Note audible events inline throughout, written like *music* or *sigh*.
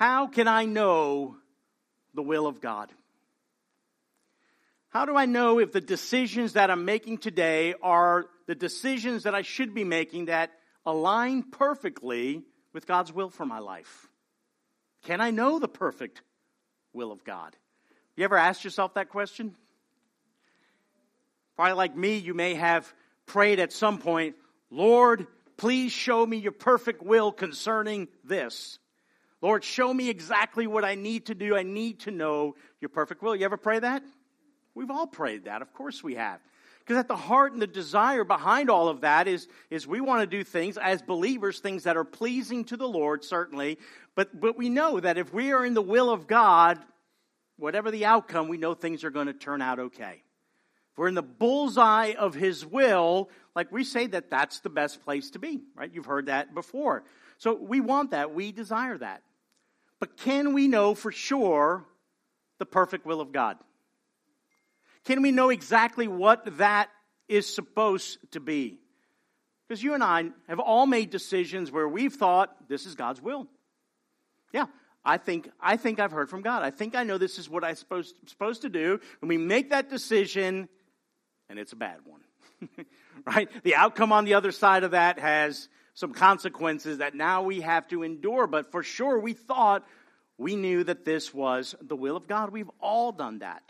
How can I know the will of God? How do I know if the decisions that I'm making today are the decisions that I should be making that align perfectly with God's will for my life? Can I know the perfect will of God? You ever asked yourself that question? Probably like me, you may have prayed at some point, Lord, please show me your perfect will concerning this. Lord, show me exactly what I need to do. I need to know your perfect will. You ever pray that? We've all prayed that. Of course we have. Because at the heart and the desire behind all of that is, is we want to do things as believers, things that are pleasing to the Lord, certainly. But, but we know that if we are in the will of God, whatever the outcome, we know things are going to turn out okay. If we're in the bullseye of His will, like we say that that's the best place to be, right? You've heard that before. So we want that. We desire that. But can we know for sure the perfect will of God? Can we know exactly what that is supposed to be? Because you and I have all made decisions where we've thought this is God's will. Yeah, I think I think I've heard from God. I think I know this is what I'm supposed, supposed to do. And we make that decision, and it's a bad one. *laughs* right? The outcome on the other side of that has some consequences that now we have to endure. But for sure, we thought we knew that this was the will of God. We've all done that.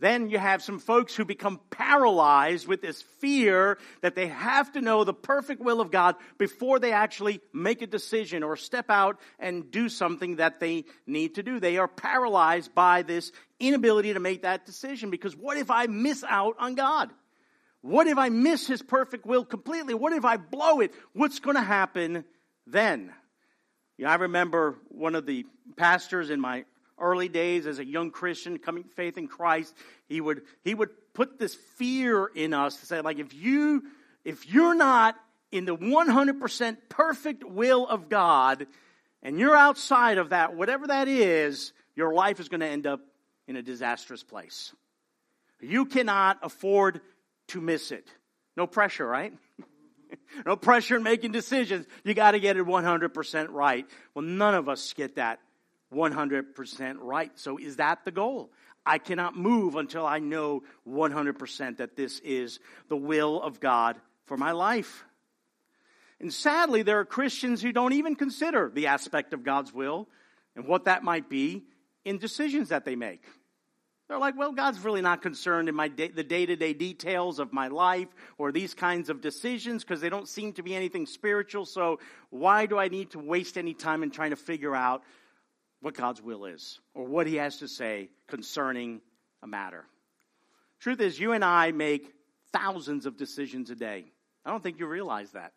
Then you have some folks who become paralyzed with this fear that they have to know the perfect will of God before they actually make a decision or step out and do something that they need to do. They are paralyzed by this inability to make that decision because what if I miss out on God? What if I miss His perfect will completely? What if I blow it? What's going to happen then? You know, I remember one of the pastors in my early days as a young Christian coming to faith in Christ, he would, he would put this fear in us to say, like, if you, if you're not in the 100% perfect will of God, and you're outside of that, whatever that is, your life is going to end up in a disastrous place. You cannot afford to miss it. No pressure, right? *laughs* no pressure in making decisions. You got to get it 100% right. Well, none of us get that 100% right. So is that the goal? I cannot move until I know 100% that this is the will of God for my life. And sadly, there are Christians who don't even consider the aspect of God's will and what that might be in decisions that they make. They're like, well, God's really not concerned in my day, the day-to-day details of my life or these kinds of decisions because they don't seem to be anything spiritual. So why do I need to waste any time in trying to figure out what God's will is or what he has to say concerning a matter. Truth is, you and I make thousands of decisions a day. I don't think you realize that.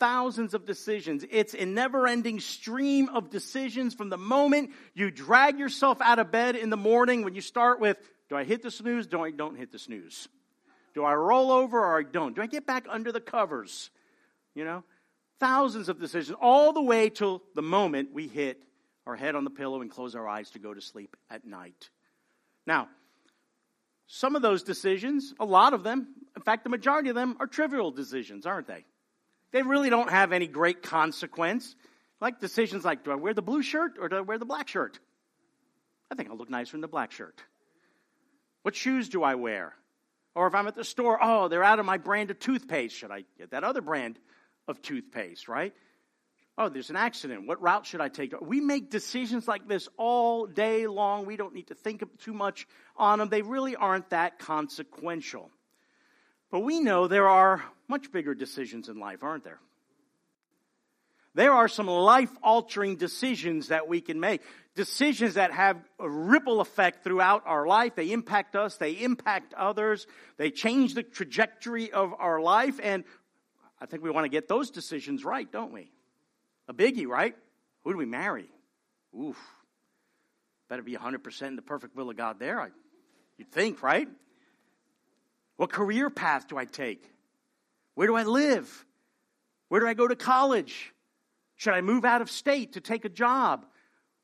Thousands of decisions. It's a never ending stream of decisions from the moment you drag yourself out of bed in the morning when you start with, do I hit the snooze? Do I don't hit the snooze? Do I roll over or I don't? Do I get back under the covers? You know, thousands of decisions all the way till the moment we hit our head on the pillow and close our eyes to go to sleep at night. Now, some of those decisions, a lot of them, in fact, the majority of them are trivial decisions, aren't they? They really don't have any great consequence. Like decisions like, do I wear the blue shirt or do I wear the black shirt? I think I'll look nicer in the black shirt. What shoes do I wear? Or if I'm at the store, oh, they're out of my brand of toothpaste. Should I get that other brand of toothpaste, right? Oh, there's an accident. What route should I take? We make decisions like this all day long. We don't need to think too much on them. They really aren't that consequential. But we know there are much bigger decisions in life, aren't there? There are some life altering decisions that we can make. Decisions that have a ripple effect throughout our life. They impact us, they impact others, they change the trajectory of our life. And I think we want to get those decisions right, don't we? A biggie, right? Who do we marry? Oof. Better be 100% in the perfect will of God there, I, you'd think, right? What career path do I take? Where do I live? Where do I go to college? Should I move out of state to take a job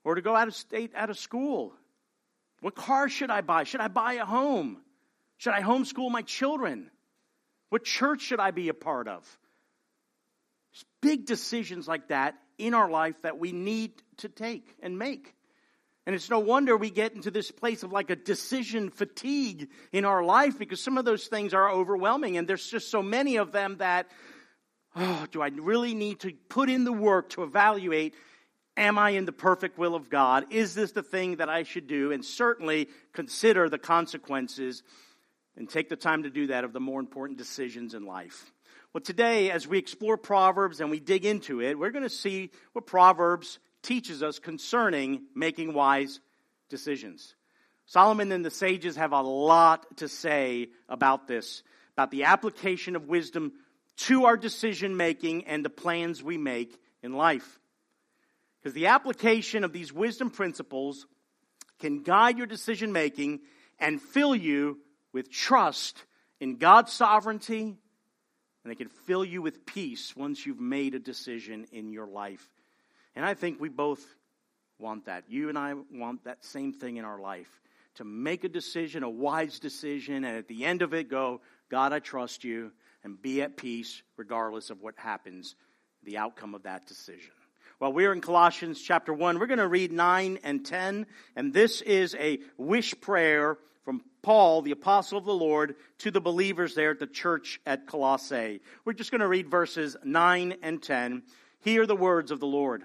or to go out of state out of school? What car should I buy? Should I buy a home? Should I homeschool my children? What church should I be a part of? big decisions like that in our life that we need to take and make. And it's no wonder we get into this place of like a decision fatigue in our life because some of those things are overwhelming and there's just so many of them that, oh, do I really need to put in the work to evaluate Am I in the perfect will of God? Is this the thing that I should do? And certainly consider the consequences and take the time to do that of the more important decisions in life. Well, today, as we explore Proverbs and we dig into it, we're going to see what Proverbs teaches us concerning making wise decisions. Solomon and the sages have a lot to say about this, about the application of wisdom to our decision making and the plans we make in life. Because the application of these wisdom principles can guide your decision making and fill you with trust in God's sovereignty, and they can fill you with peace once you've made a decision in your life. And I think we both want that. You and I want that same thing in our life to make a decision, a wise decision, and at the end of it, go, God, I trust you, and be at peace regardless of what happens, the outcome of that decision. Well, we're in Colossians chapter 1. We're going to read 9 and 10, and this is a wish prayer from Paul, the apostle of the Lord, to the believers there at the church at Colossae. We're just going to read verses 9 and 10. Hear the words of the Lord.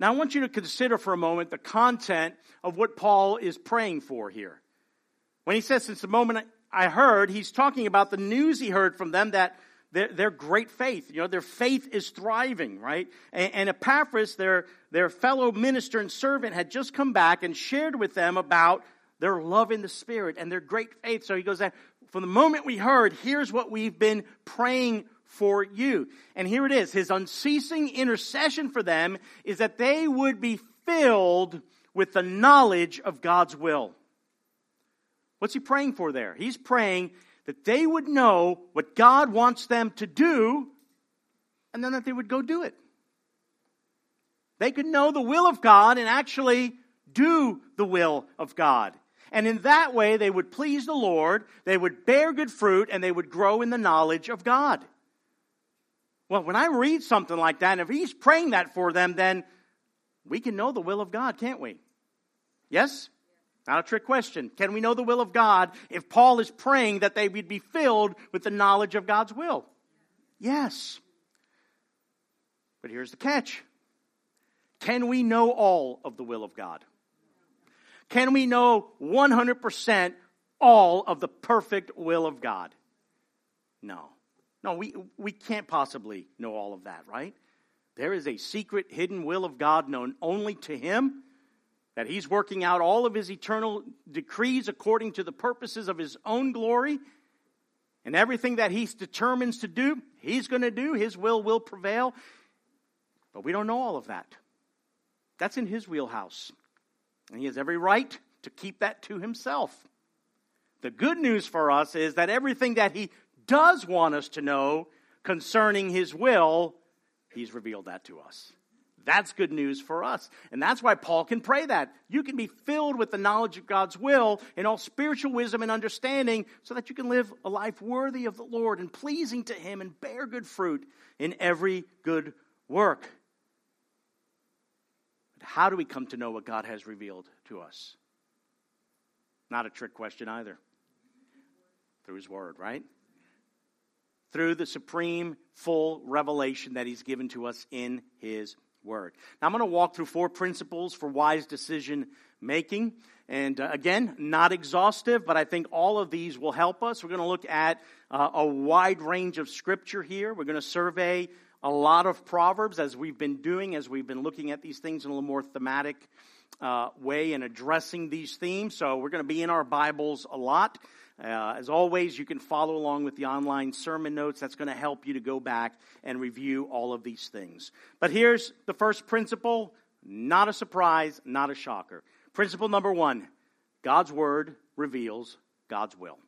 Now, I want you to consider for a moment the content of what Paul is praying for here. When he says, Since the moment I heard, he's talking about the news he heard from them that their, their great faith. You know, their faith is thriving, right? And, and Epaphras, their, their fellow minister and servant, had just come back and shared with them about their love in the Spirit and their great faith. So he goes, from the moment we heard, here's what we've been praying for you. And here it is. His unceasing intercession for them is that they would be filled with the knowledge of God's will. What's he praying for there? He's praying that they would know what God wants them to do, and then that they would go do it. They could know the will of God and actually do the will of God. And in that way, they would please the Lord, they would bear good fruit, and they would grow in the knowledge of God. Well, when I read something like that, and if he's praying that for them, then we can know the will of God, can't we? Yes? Not a trick question. Can we know the will of God if Paul is praying that they would be filled with the knowledge of God's will? Yes. But here's the catch. Can we know all of the will of God? Can we know 100% all of the perfect will of God? No. No, we, we can't possibly know all of that, right? There is a secret, hidden will of God known only to Him that he's working out all of his eternal decrees according to the purposes of his own glory. And everything that he determines to do, he's going to do. His will will prevail. But we don't know all of that. That's in his wheelhouse. And he has every right to keep that to himself. The good news for us is that everything that he does want us to know concerning his will, he's revealed that to us. That's good news for us. And that's why Paul can pray that. You can be filled with the knowledge of God's will and all spiritual wisdom and understanding so that you can live a life worthy of the Lord and pleasing to Him and bear good fruit in every good work. But how do we come to know what God has revealed to us? Not a trick question either. Through His Word, right? Through the supreme, full revelation that He's given to us in His word. Now, I'm going to walk through four principles for wise decision making. And uh, again, not exhaustive, but I think all of these will help us. We're going to look at uh, a wide range of scripture here. We're going to survey a lot of Proverbs as we've been doing, as we've been looking at these things in a little more thematic uh, way and addressing these themes. So we're going to be in our Bibles a lot. Uh, as always, you can follow along with the online sermon notes. That's going to help you to go back and review all of these things. But here's the first principle not a surprise, not a shocker. Principle number one God's Word reveals God's will.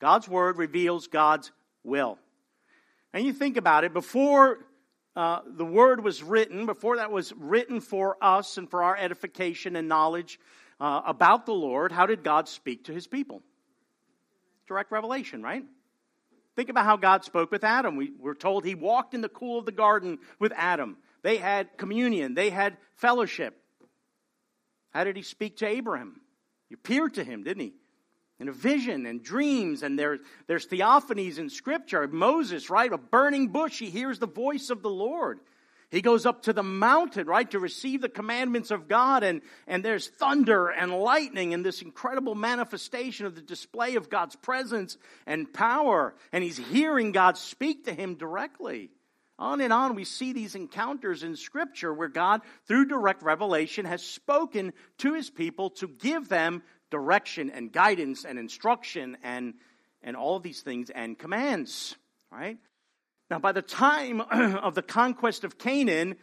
God's Word reveals God's will. And you think about it, before uh, the Word was written, before that was written for us and for our edification and knowledge uh, about the Lord, how did God speak to his people? Direct revelation, right? Think about how God spoke with Adam. We were told he walked in the cool of the garden with Adam. They had communion, they had fellowship. How did he speak to Abraham? He appeared to him, didn't he? In a vision and dreams, and there, there's theophanies in Scripture. Moses, right? A burning bush, he hears the voice of the Lord. He goes up to the mountain, right, to receive the commandments of God, and, and there's thunder and lightning and this incredible manifestation of the display of God's presence and power. And he's hearing God speak to him directly. On and on, we see these encounters in Scripture where God, through direct revelation, has spoken to his people to give them direction and guidance and instruction and, and all these things and commands, right? Now, by the time *clears throat* of the conquest of Canaan,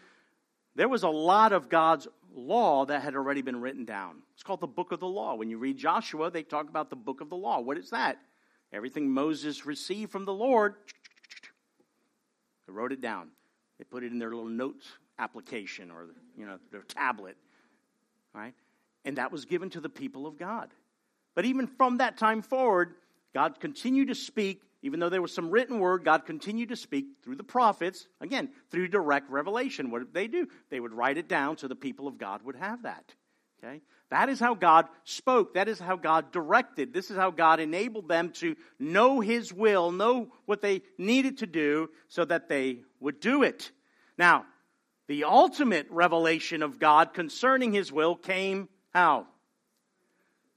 there was a lot of God's law that had already been written down. It's called the book of the law. When you read Joshua, they talk about the book of the law. What is that? Everything Moses received from the Lord, *tsk* they wrote it down. They put it in their little notes application or you know their tablet, right? And that was given to the people of God. But even from that time forward, God continued to speak even though there was some written word, God continued to speak through the prophets, again, through direct revelation. What did they do? They would write it down so the people of God would have that. Okay? That is how God spoke. That is how God directed. This is how God enabled them to know His will, know what they needed to do so that they would do it. Now, the ultimate revelation of God concerning His will came how?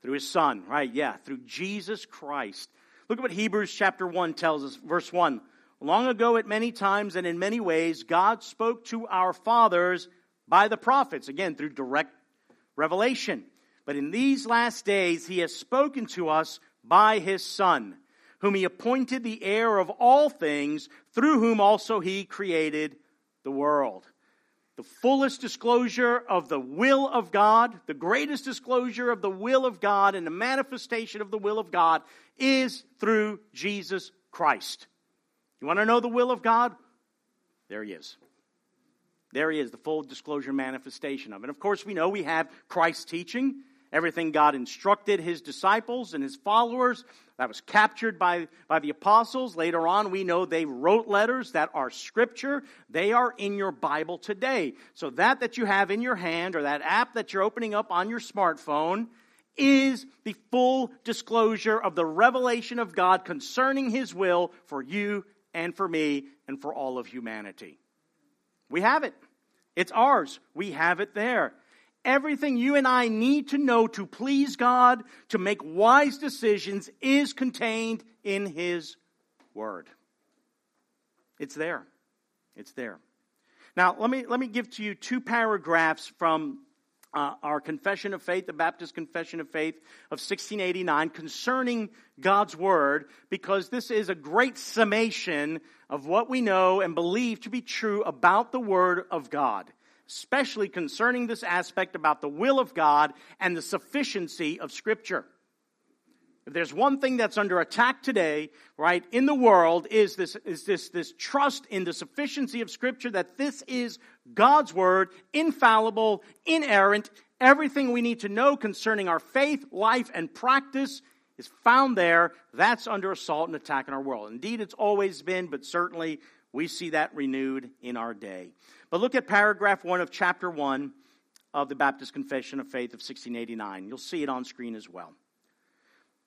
Through His Son, right? Yeah, through Jesus Christ. Look at what Hebrews chapter 1 tells us, verse 1. Long ago, at many times and in many ways, God spoke to our fathers by the prophets, again, through direct revelation. But in these last days, he has spoken to us by his Son, whom he appointed the heir of all things, through whom also he created the world the fullest disclosure of the will of God, the greatest disclosure of the will of God and the manifestation of the will of God is through Jesus Christ. You want to know the will of God? There he is. There he is, the full disclosure manifestation of it. Of course, we know we have Christ's teaching everything God instructed his disciples and his followers. That was captured by, by the apostles. Later on, we know they wrote letters that are scripture. They are in your Bible today. So that that you have in your hand or that app that you're opening up on your smartphone is the full disclosure of the revelation of God concerning his will for you and for me and for all of humanity. We have it. It's ours. We have it there. Everything you and I need to know to please God, to make wise decisions, is contained in His Word. It's there. It's there. Now, let me, let me give to you two paragraphs from uh, our Confession of Faith, the Baptist Confession of Faith of 1689, concerning God's Word, because this is a great summation of what we know and believe to be true about the Word of God especially concerning this aspect about the will of God and the sufficiency of Scripture. If there's one thing that's under attack today, right, in the world, is this, is this, this trust in the sufficiency of Scripture that this is God's Word, infallible, inerrant. Everything we need to know concerning our faith, life, and practice is found there. That's under assault and attack in our world. Indeed, it's always been, but certainly we see that renewed in our day. But look at paragraph 1 of chapter 1 of the Baptist Confession of Faith of 1689. You'll see it on screen as well.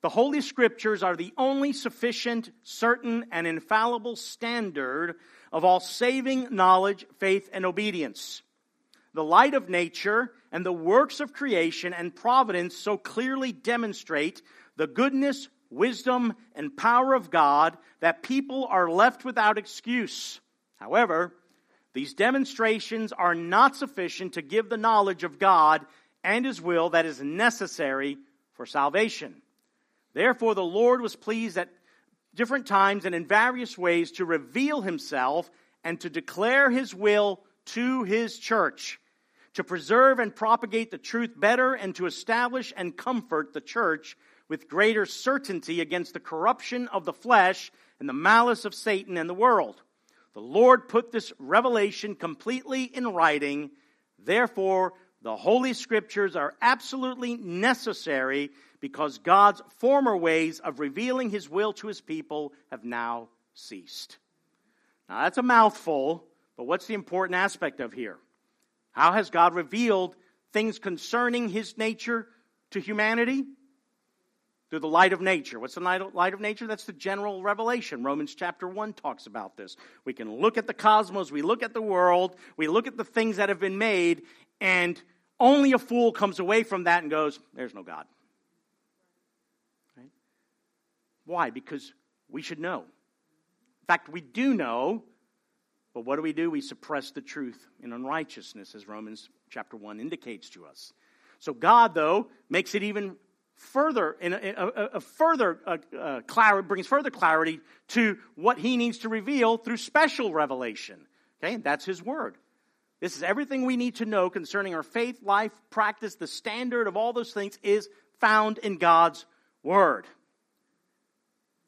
The Holy Scriptures are the only sufficient, certain, and infallible standard of all saving knowledge, faith, and obedience. The light of nature and the works of creation and providence so clearly demonstrate the goodness, wisdom, and power of God that people are left without excuse. However, these demonstrations are not sufficient to give the knowledge of God and His will that is necessary for salvation. Therefore, the Lord was pleased at different times and in various ways to reveal himself and to declare his will to his church, to preserve and propagate the truth better and to establish and comfort the church with greater certainty against the corruption of the flesh and the malice of Satan and the world. The Lord put this revelation completely in writing. Therefore, the Holy Scriptures are absolutely necessary because God's former ways of revealing His will to His people have now ceased. Now, that's a mouthful, but what's the important aspect of here? How has God revealed things concerning His nature to humanity? Through the light of nature. What's the light of nature? That's the general revelation. Romans chapter 1 talks about this. We can look at the cosmos, we look at the world, we look at the things that have been made, and only a fool comes away from that and goes, There's no God. Right? Why? Because we should know. In fact, we do know, but what do we do? We suppress the truth in unrighteousness, as Romans chapter 1 indicates to us. So God, though, makes it even further in a, a, a further uh, uh, clarity brings further clarity to what he needs to reveal through special revelation. Okay, and that's his word. This is everything we need to know concerning our faith, life, practice. The standard of all those things is found in God's word.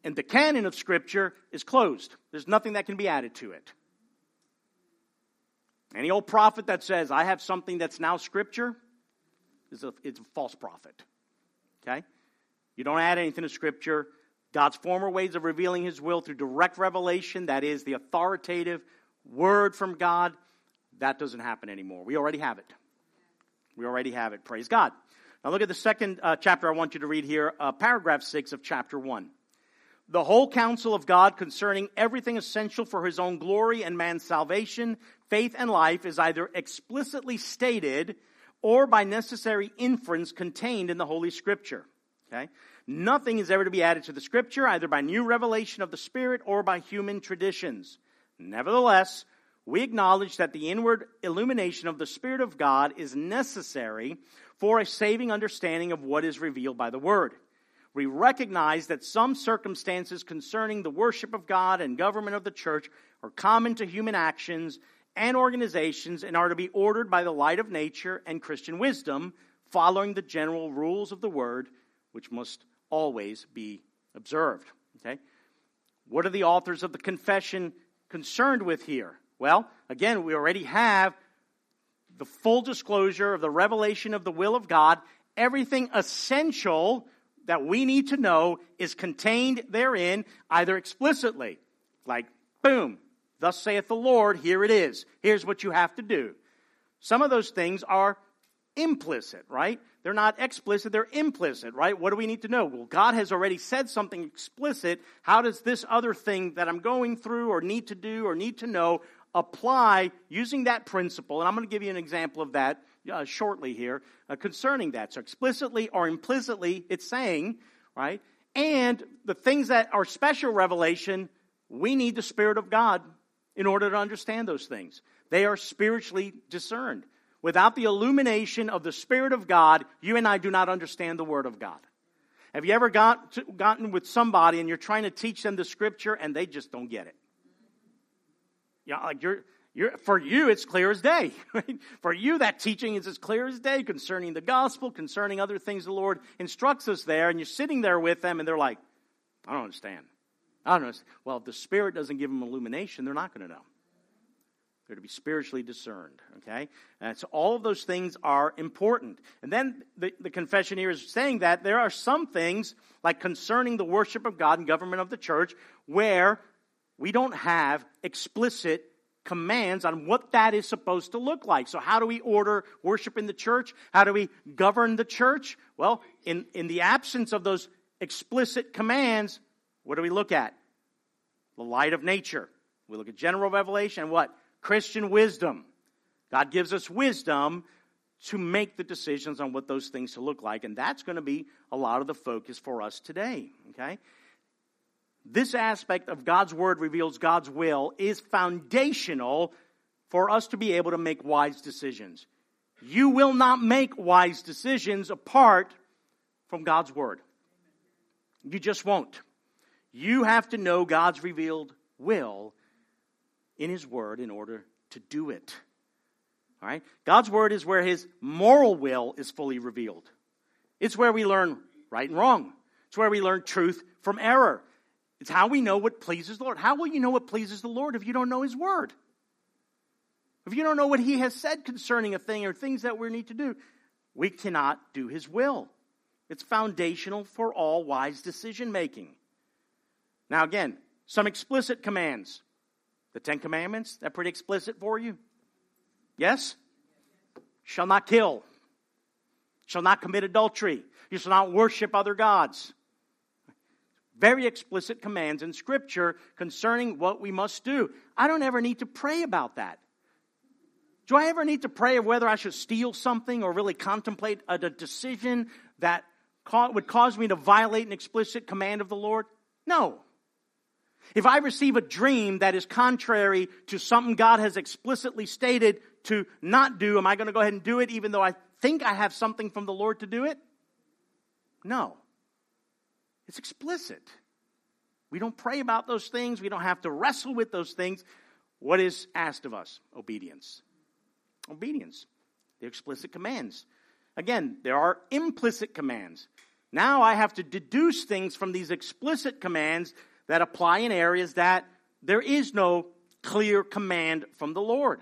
And the canon of Scripture is closed. There's nothing that can be added to it. Any old prophet that says, I have something that's now Scripture, is a, it's a false prophet. Okay? You don't add anything to Scripture. God's former ways of revealing His will through direct revelation, that is, the authoritative word from God, that doesn't happen anymore. We already have it. We already have it. Praise God. Now look at the second uh, chapter I want you to read here, uh, paragraph 6 of chapter 1. The whole counsel of God concerning everything essential for his own glory and man's salvation, faith, and life is either explicitly stated or by necessary inference contained in the Holy Scripture. Okay? Nothing is ever to be added to the Scripture, either by new revelation of the Spirit or by human traditions. Nevertheless, we acknowledge that the inward illumination of the Spirit of God is necessary for a saving understanding of what is revealed by the Word. We recognize that some circumstances concerning the worship of God and government of the church are common to human actions and organizations and are to be ordered by the light of nature and Christian wisdom, following the general rules of the word, which must always be observed. Okay? What are the authors of the confession concerned with here? Well, again, we already have the full disclosure of the revelation of the will of God. Everything essential that we need to know is contained therein, either explicitly, like, boom, Thus saith the Lord, here it is. Here's what you have to do. Some of those things are implicit, right? They're not explicit, they're implicit, right? What do we need to know? Well, God has already said something explicit. How does this other thing that I'm going through or need to do or need to know apply using that principle? And I'm going to give you an example of that uh, shortly here uh, concerning that. So, explicitly or implicitly, it's saying, right? And the things that are special revelation, we need the Spirit of God in order to understand those things. They are spiritually discerned. Without the illumination of the Spirit of God, you and I do not understand the Word of God. Have you ever got to, gotten with somebody and you're trying to teach them the Scripture and they just don't get it? You know, like you're, you're, for you, it's clear as day. *laughs* Right? For you, that teaching is as clear as day concerning the gospel, concerning other things the Lord instructs us there, and you're sitting there with them and they're like, I don't understand. I don't know. Well, if the Spirit doesn't give them illumination, they're not going to know. They're to be spiritually discerned, okay? And so all of those things are important. And then the, the confession here is saying that there are some things, like concerning the worship of God and government of the church, where we don't have explicit commands on what that is supposed to look like. So, how do we order worship in the church? How do we govern the church? Well, in, in the absence of those explicit commands, what do we look at? The light of nature. We look at general revelation and what? Christian wisdom. God gives us wisdom to make the decisions on what those things to look like, and that's going to be a lot of the focus for us today. Okay? This aspect of God's word reveals God's will is foundational for us to be able to make wise decisions. You will not make wise decisions apart from God's word. You just won't. You have to know God's revealed will in His Word in order to do it. All right? God's Word is where His moral will is fully revealed. It's where we learn right and wrong. It's where we learn truth from error. It's how we know what pleases the Lord. How will you know what pleases the Lord if you don't know His Word? If you don't know what He has said concerning a thing or things that we need to do, we cannot do His will. It's foundational for all wise decision making. Now, again, some explicit commands. The Ten Commandments, that pretty explicit for you? Yes? Shall not kill. Shall not commit adultery. You shall not worship other gods. Very explicit commands in Scripture concerning what we must do. I don't ever need to pray about that. Do I ever need to pray of whether I should steal something or really contemplate a decision that would cause me to violate an explicit command of the Lord? No. If I receive a dream that is contrary to something God has explicitly stated to not do, am I going to go ahead and do it even though I think I have something from the Lord to do it? No. It's explicit. We don't pray about those things. We don't have to wrestle with those things. What is asked of us? Obedience. Obedience. The explicit commands. Again, there are implicit commands. Now I have to deduce things from these explicit commands that apply in areas that there is no clear command from the Lord.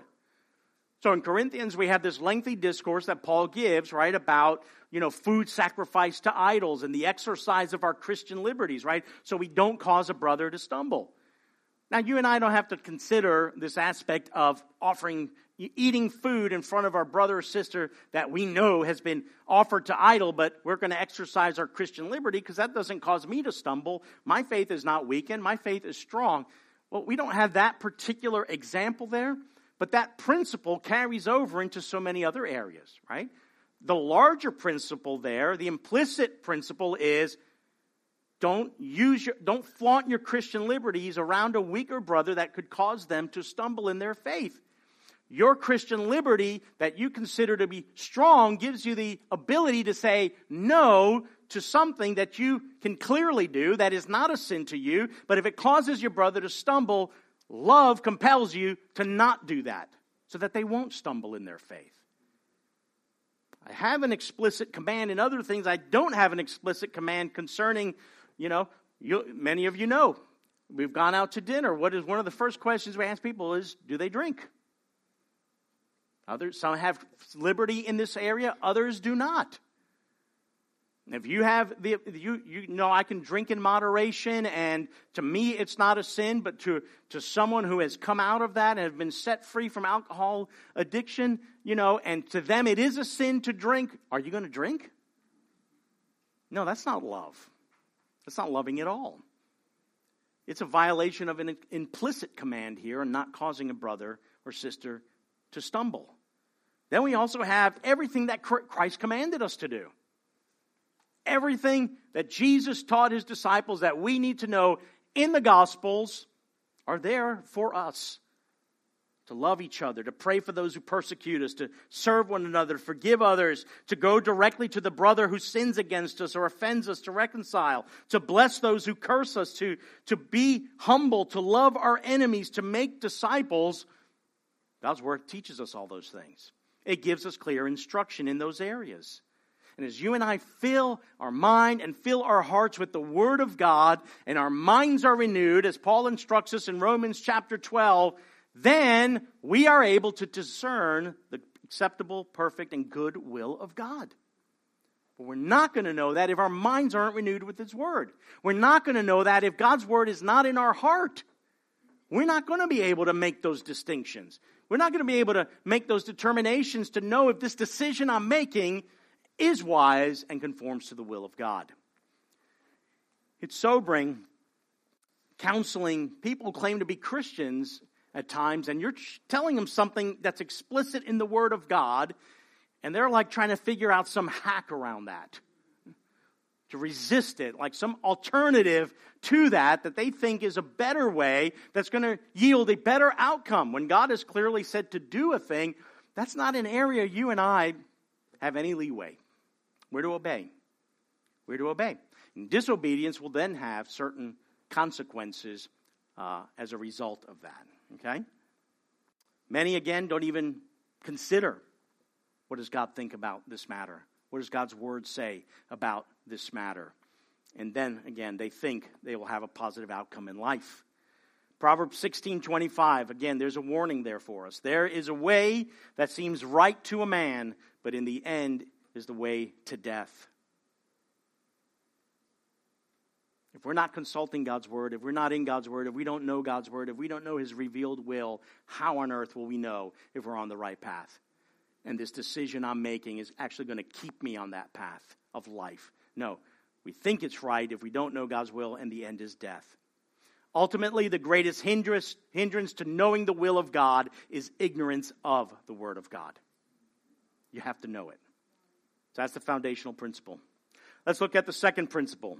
So in Corinthians, we have this lengthy discourse that Paul gives, right, about, you know, food sacrificed to idols and the exercise of our Christian liberties, right? So we don't cause a brother to stumble. Now, you and I don't have to consider this aspect of offering, eating food in front of our brother or sister that we know has been offered to idol, but we're going to exercise our Christian liberty because that doesn't cause me to stumble. My faith is not weakened, my faith is strong. Well, we don't have that particular example there, but that principle carries over into so many other areas, right? The larger principle there, the implicit principle is don't use your, don't flaunt your Christian liberties around a weaker brother that could cause them to stumble in their faith. Your Christian liberty that you consider to be strong gives you the ability to say no to something that you can clearly do that is not a sin to you, but if it causes your brother to stumble, love compels you to not do that so that they won't stumble in their faith. I have an explicit command in other things. I don't have an explicit command concerning you know, you, many of you know, we've gone out to dinner. What is one of the first questions we ask people is, do they drink? Others, some have liberty in this area, others do not. If you have the, you, you know, I can drink in moderation, and to me it's not a sin, but to, to someone who has come out of that and have been set free from alcohol addiction, you know, and to them it is a sin to drink, are you going to drink? No, that's not love. That's not loving at all. It's a violation of an implicit command here and not causing a brother or sister to stumble. Then we also have everything that Christ commanded us to do. Everything that Jesus taught his disciples that we need to know in the Gospels are there for us to love each other, to pray for those who persecute us, to serve one another, to forgive others, to go directly to the brother who sins against us or offends us, to reconcile, to bless those who curse us, to, to be humble, to love our enemies, to make disciples. God's word teaches us all those things. It gives us clear instruction in those areas. And as you and I fill our mind and fill our hearts with the Word of God, and our minds are renewed, as Paul instructs us in Romans chapter 12, then we are able to discern the acceptable, perfect, and good will of God. But we're not going to know that if our minds aren't renewed with His Word. We're not going to know that if God's Word is not in our heart. We're not going to be able to make those distinctions. We're not going to be able to make those determinations to know if this decision I'm making is wise and conforms to the will of God. It's sobering counseling people who claim to be Christians at times, and you're telling them something that's explicit in the Word of God, and they're like trying to figure out some hack around that to resist it, like some alternative to that that they think is a better way that's going to yield a better outcome. When God has clearly said to do a thing, that's not an area you and I have any leeway. We're to obey. We're to obey. And disobedience will then have certain consequences uh, as a result of that. Okay? Many, again, don't even consider what does God think about this matter? What does God's word say about this matter? And then, again, they think they will have a positive outcome in life. Proverbs 16:25 again, there's a warning there for us. There is a way that seems right to a man, but in the end is the way to death. If we're not consulting God's word, if we're not in God's word, if we don't know God's word, if we don't know his revealed will, how on earth will we know if we're on the right path? And this decision I'm making is actually going to keep me on that path of life. No, we think it's right if we don't know God's will, and the end is death. Ultimately, the greatest hindrance, hindrance to knowing the will of God is ignorance of the Word of God. You have to know it. So that's the foundational principle. Let's look at the second principle.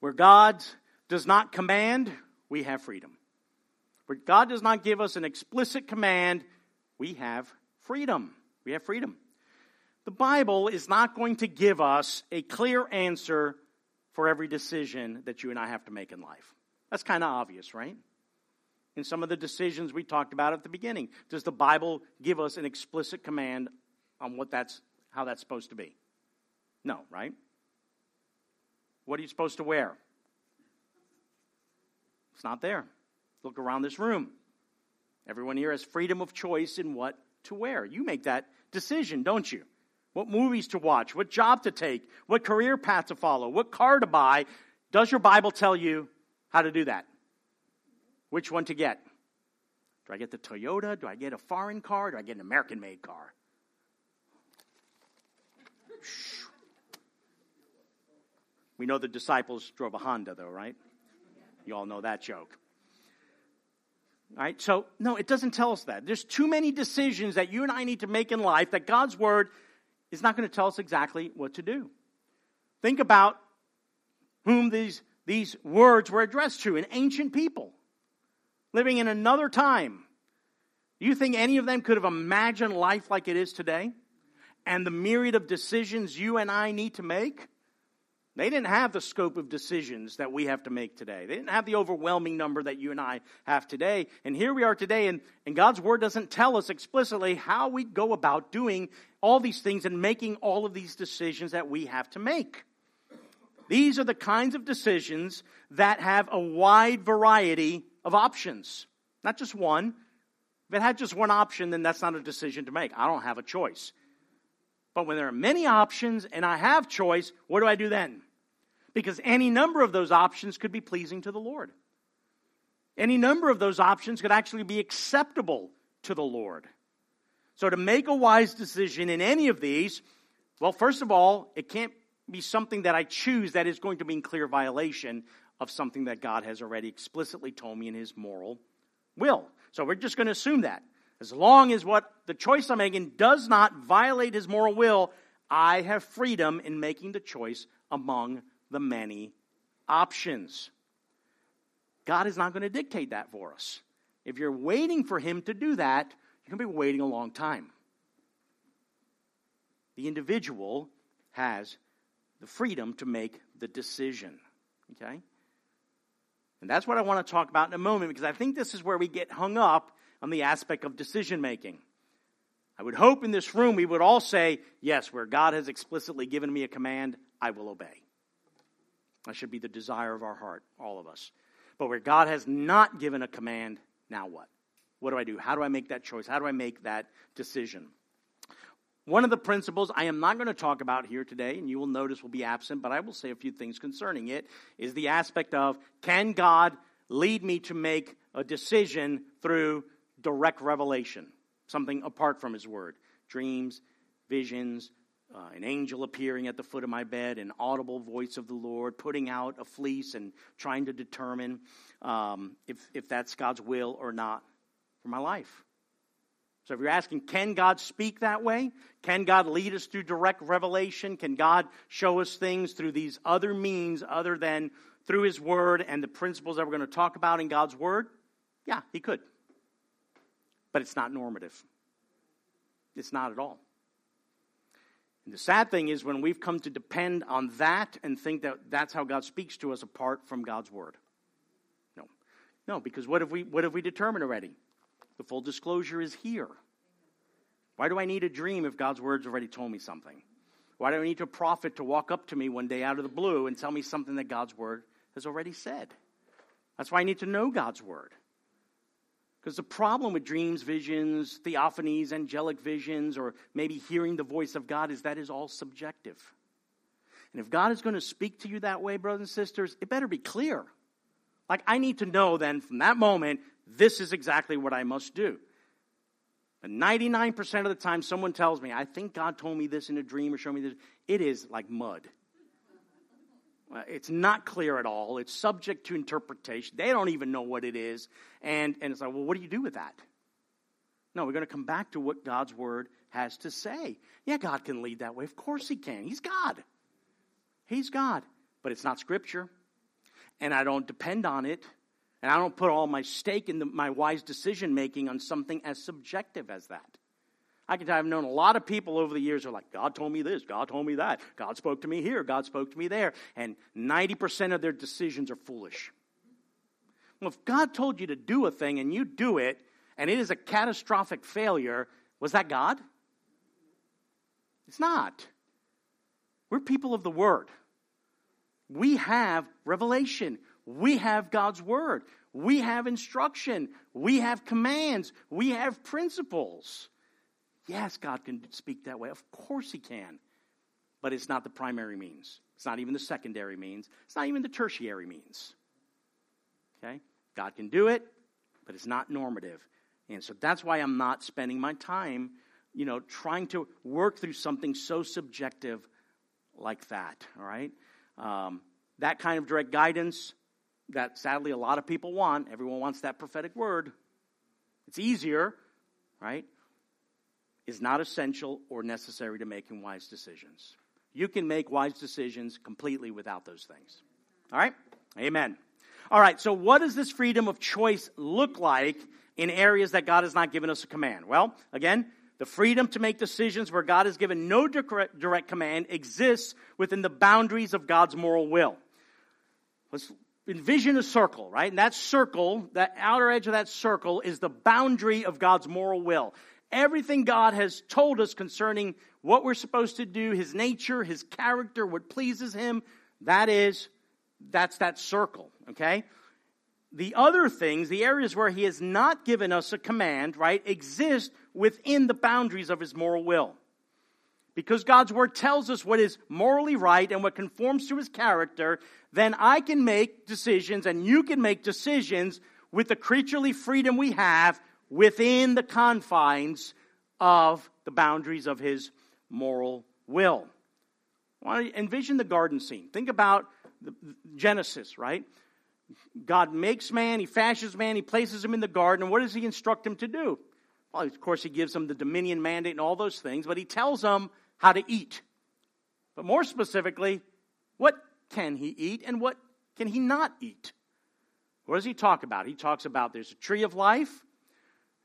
Where God does not command, we have freedom. Where God does not give us an explicit command, we have freedom. We have freedom. The Bible is not going to give us a clear answer for every decision that you and I have to make in life. That's kind of obvious, right? In some of the decisions we talked about at the beginning, does the Bible give us an explicit command on what that's how that's supposed to be? No, right? What are you supposed to wear? It's not there. Look around this room. Everyone here has freedom of choice in what to wear. You make that decision, don't you? What movies to watch, what job to take, what career path to follow, what car to buy. Does your Bible tell you how to do that? Which one to get? Do I get the Toyota? Do I get a foreign car? Do I get an American made car? We know the disciples drove a Honda, though, right? You all know that joke. Right? So, no, it doesn't tell us that. There's too many decisions that you and I need to make in life that God's Word is not going to tell us exactly what to do. Think about whom these, these words were addressed to an ancient people living in another time. Do you think any of them could have imagined life like it is today? And the myriad of decisions you and I need to make? They didn't have the scope of decisions that we have to make today. They didn't have the overwhelming number that you and I have today. And here we are today, and, and God's Word doesn't tell us explicitly how we go about doing all these things and making all of these decisions that we have to make. These are the kinds of decisions that have a wide variety of options, not just one. If it had just one option, then that's not a decision to make. I don't have a choice. But when there are many options and I have choice, what do I do then? Because any number of those options could be pleasing to the Lord. Any number of those options could actually be acceptable to the Lord. So to make a wise decision in any of these, well, first of all, it can't be something that I choose that is going to be in clear violation of something that God has already explicitly told me in his moral will. So we're just going to assume that. As long as what the choice I'm making does not violate his moral will, I have freedom in making the choice among the many options. God is not going to dictate that for us. If you're waiting for him to do that, you're going to be waiting a long time. The individual has the freedom to make the decision. Okay? And that's what I want to talk about in a moment because I think this is where we get hung up on the aspect of decision making. I would hope in this room we would all say, yes, where God has explicitly given me a command, I will obey. That should be the desire of our heart, all of us. But where God has not given a command, now what? What do I do? How do I make that choice? How do I make that decision? One of the principles I am not going to talk about here today, and you will notice will be absent, but I will say a few things concerning it, is the aspect of can God lead me to make a decision through direct revelation, something apart from His Word. Dreams, visions, uh, an angel appearing at the foot of my bed, an audible voice of the Lord, putting out a fleece and trying to determine um, if, if that's God's will or not for my life. So if you're asking, can God speak that way? Can God lead us through direct revelation? Can God show us things through these other means other than through His Word and the principles that we're going to talk about in God's Word? Yeah, He could but it's not normative. It's not at all. And the sad thing is when we've come to depend on that and think that that's how God speaks to us apart from God's word. No. No, because what have we what have we determined already? The full disclosure is here. Why do I need a dream if God's word's already told me something? Why do I need a prophet to walk up to me one day out of the blue and tell me something that God's word has already said? That's why I need to know God's word. Because the problem with dreams, visions, theophanies, angelic visions, or maybe hearing the voice of God is that is all subjective. And if God is going to speak to you that way, brothers and sisters, it better be clear. Like, I need to know then from that moment, this is exactly what I must do. But 99% of the time, someone tells me, I think God told me this in a dream or showed me this, it is like mud. Uh, it's not clear at all. It's subject to interpretation. They don't even know what it is. And, and it's like, well, what do you do with that? No, we're going to come back to what God's word has to say. Yeah, God can lead that way. Of course he can. He's God. He's God. But it's not scripture. And I don't depend on it. And I don't put all my stake in the, my wise decision making on something as subjective as that. I can tell I've known a lot of people over the years who are like, God told me this, God told me that, God spoke to me here, God spoke to me there. And 90% of their decisions are foolish. Well, if God told you to do a thing and you do it, and it is a catastrophic failure, was that God? It's not. We're people of the Word. We have revelation. We have God's Word. We have instruction. We have commands. We have principles. Yes, God can speak that way. Of course He can. But it's not the primary means. It's not even the secondary means. It's not even the tertiary means. Okay? God can do it, but it's not normative. And so that's why I'm not spending my time, you know, trying to work through something so subjective like that. All right? Um, that kind of direct guidance that sadly a lot of people want. Everyone wants that prophetic word. It's easier, right? Is not essential or necessary to making wise decisions. You can make wise decisions completely without those things. All right? Amen. All right, so what does this freedom of choice look like in areas that God has not given us a command? Well, again, the freedom to make decisions where God has given no direct command exists within the boundaries of God's moral will. Let's envision a circle, right? And that circle, that outer edge of that circle, is the boundary of God's moral will everything God has told us concerning what we're supposed to do, his nature, his character, what pleases him, that is, that's that circle, okay? The other things, the areas where he has not given us a command, right, exist within the boundaries of his moral will. Because God's word tells us what is morally right and what conforms to his character, then I can make decisions and you can make decisions with the creaturely freedom we have within the confines of the boundaries of his moral will. envision the garden scene. Think about Genesis, right? God makes man, he fashions man, he places him in the garden, what does he instruct him to do? Well, of course, he gives him the dominion mandate and all those things, but he tells him how to eat. But more specifically, what can he eat and what can he not eat? What does he talk about? He talks about there's a tree of life,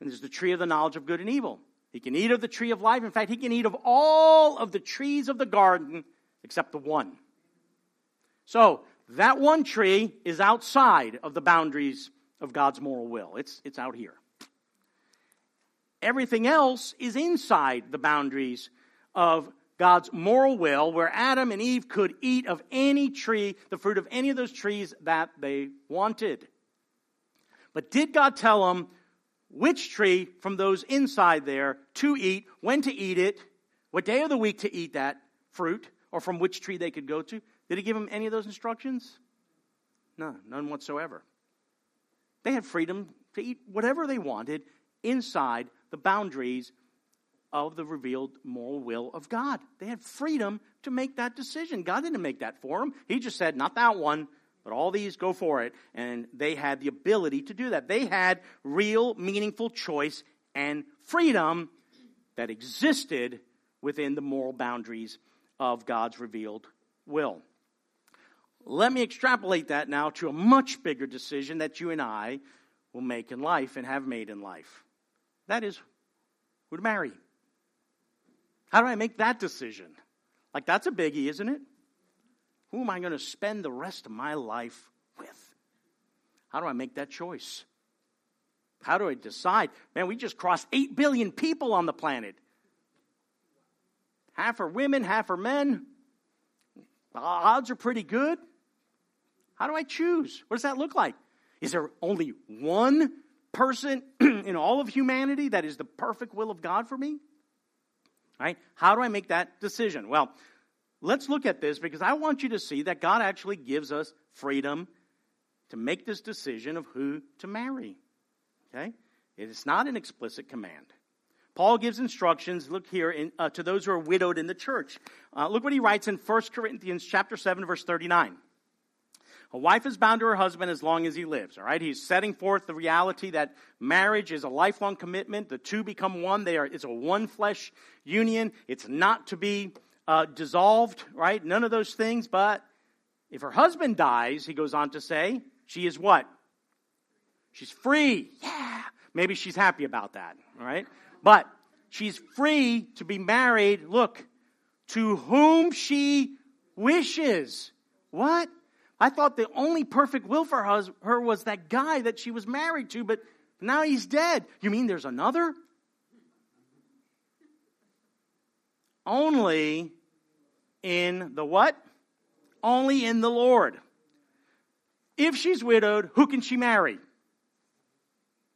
and there's the tree of the knowledge of good and evil. He can eat of the tree of life. In fact, he can eat of all of the trees of the garden except the one. So, that one tree is outside of the boundaries of God's moral will. It's, it's out here. Everything else is inside the boundaries of God's moral will, where Adam and Eve could eat of any tree, the fruit of any of those trees that they wanted. But did God tell them which tree from those inside there to eat, when to eat it, what day of the week to eat that fruit, or from which tree they could go to. Did he give them any of those instructions? No, none whatsoever. They had freedom to eat whatever they wanted inside the boundaries of the revealed moral will of God. They had freedom to make that decision. God didn't make that for them. He just said, not that one, but all these go for it. And they had the ability to do that. They had real, meaningful choice and freedom that existed within the moral boundaries of God's revealed will. Let me extrapolate that now to a much bigger decision that you and I will make in life and have made in life. That is, who to marry. How do I make that decision? Like, that's a biggie, isn't it? Who am I going to spend the rest of my life with? How do I make that choice? How do I decide? Man, we just crossed 8 billion people on the planet. Half are women, half are men. The odds are pretty good. How do I choose? What does that look like? Is there only one person *clears throat* in all of humanity that is the perfect will of God for me? Right? How do I make that decision? Well, let's look at this because I want you to see that God actually gives us freedom to make this decision of who to marry. Okay? It's not an explicit command. Paul gives instructions, look here, in, uh, to those who are widowed in the church. Uh, look what he writes in 1 Corinthians chapter 7, verse 39. A wife is bound to her husband as long as he lives. All right, he's setting forth the reality that marriage is a lifelong commitment. The two become one. They are. It's a one flesh union. It's not to be uh, dissolved. Right? None of those things. But if her husband dies, he goes on to say, she is what? She's free. Yeah. Maybe she's happy about that. All right. But she's free to be married. Look, to whom she wishes. What? I thought the only perfect will for her was that guy that she was married to, but now he's dead. You mean there's another? Only in the what? Only in the Lord. If she's widowed, who can she marry?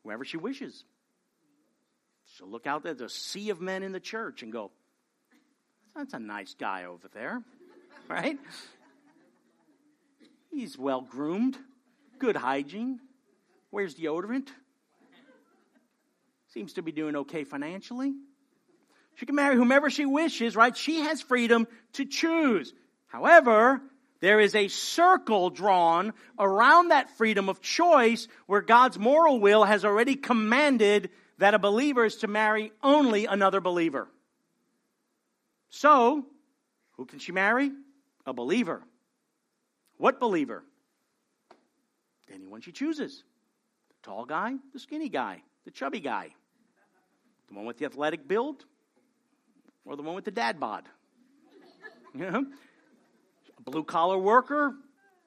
Whoever she wishes. She'll look out there, there's a sea of men in the church and go, that's a nice guy over there, *laughs* right? He's well groomed, good hygiene, wears deodorant, seems to be doing okay financially. She can marry whomever she wishes, right? She has freedom to choose. However, there is a circle drawn around that freedom of choice where God's moral will has already commanded that a believer is to marry only another believer. So, who can she marry? A believer. What believer? Anyone she chooses. The tall guy, the skinny guy, the chubby guy, the one with the athletic build, or the one with the dad bod. You know? A blue collar worker,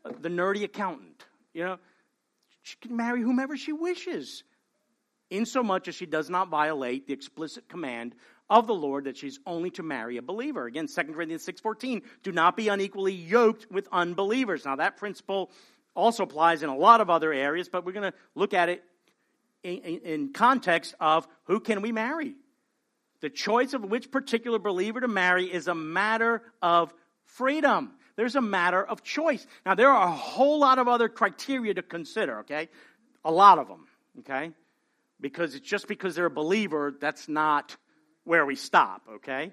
uh, the nerdy accountant. You know, she can marry whomever she wishes, insomuch as she does not violate the explicit command of the Lord that she's only to marry a believer. Again, 2 Corinthians 6.14, do not be unequally yoked with unbelievers. Now that principle also applies in a lot of other areas, but we're going to look at it in, in, in context of who can we marry? The choice of which particular believer to marry is a matter of freedom. There's a matter of choice. Now, there are a whole lot of other criteria to consider, okay? A lot of them, okay? Because it's just because they're a believer, that's not where we stop, okay?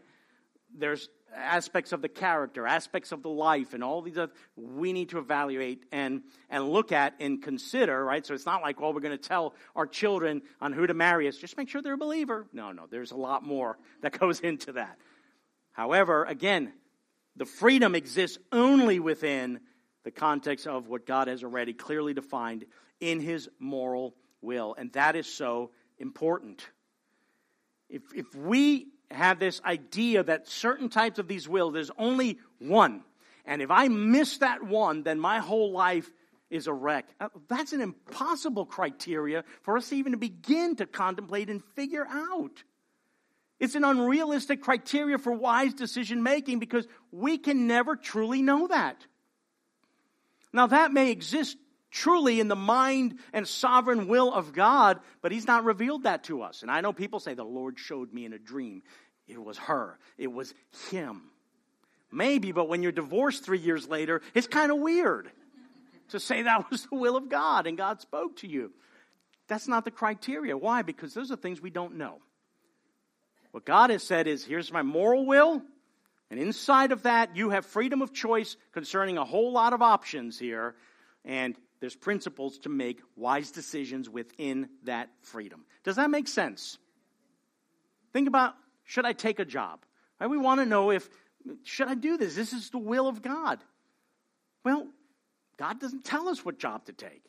There's aspects of the character, aspects of the life, and all these other, we need to evaluate and, and look at and consider, right? So it's not like, well, we're going to tell our children on who to marry us. Just make sure they're a believer. No, no, there's a lot more that *laughs* goes into that. However, again, the freedom exists only within the context of what God has already clearly defined in his moral will. And that is so important. If, if we have this idea that certain types of these wills, there's only one. And if I miss that one, then my whole life is a wreck. Uh, that's an impossible criteria for us to even to begin to contemplate and figure out. It's an unrealistic criteria for wise decision making because we can never truly know that. Now, that may exist truly in the mind and sovereign will of God, but He's not revealed that to us. And I know people say, The Lord showed me in a dream. It was her, it was him. Maybe, but when you're divorced three years later, it's kind of weird to say that *laughs* was the will of God and God spoke to you. That's not the criteria. Why? Because those are things we don't know. What God has said is here's my moral will, and inside of that, you have freedom of choice concerning a whole lot of options here. And there's principles to make wise decisions within that freedom. Does that make sense? Think about should I take a job? Right? We want to know if should I do this? This is the will of God. Well, God doesn't tell us what job to take.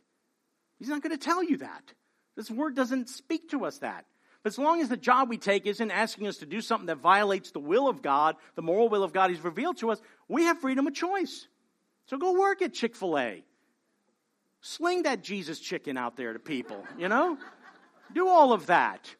He's not going to tell you that. This word doesn't speak to us that. But as long as the job we take isn't asking us to do something that violates the will of God, the moral will of God He's revealed to us, we have freedom of choice. So go work at Chick fil A. Sling that Jesus chicken out there to people, you know? do all of that.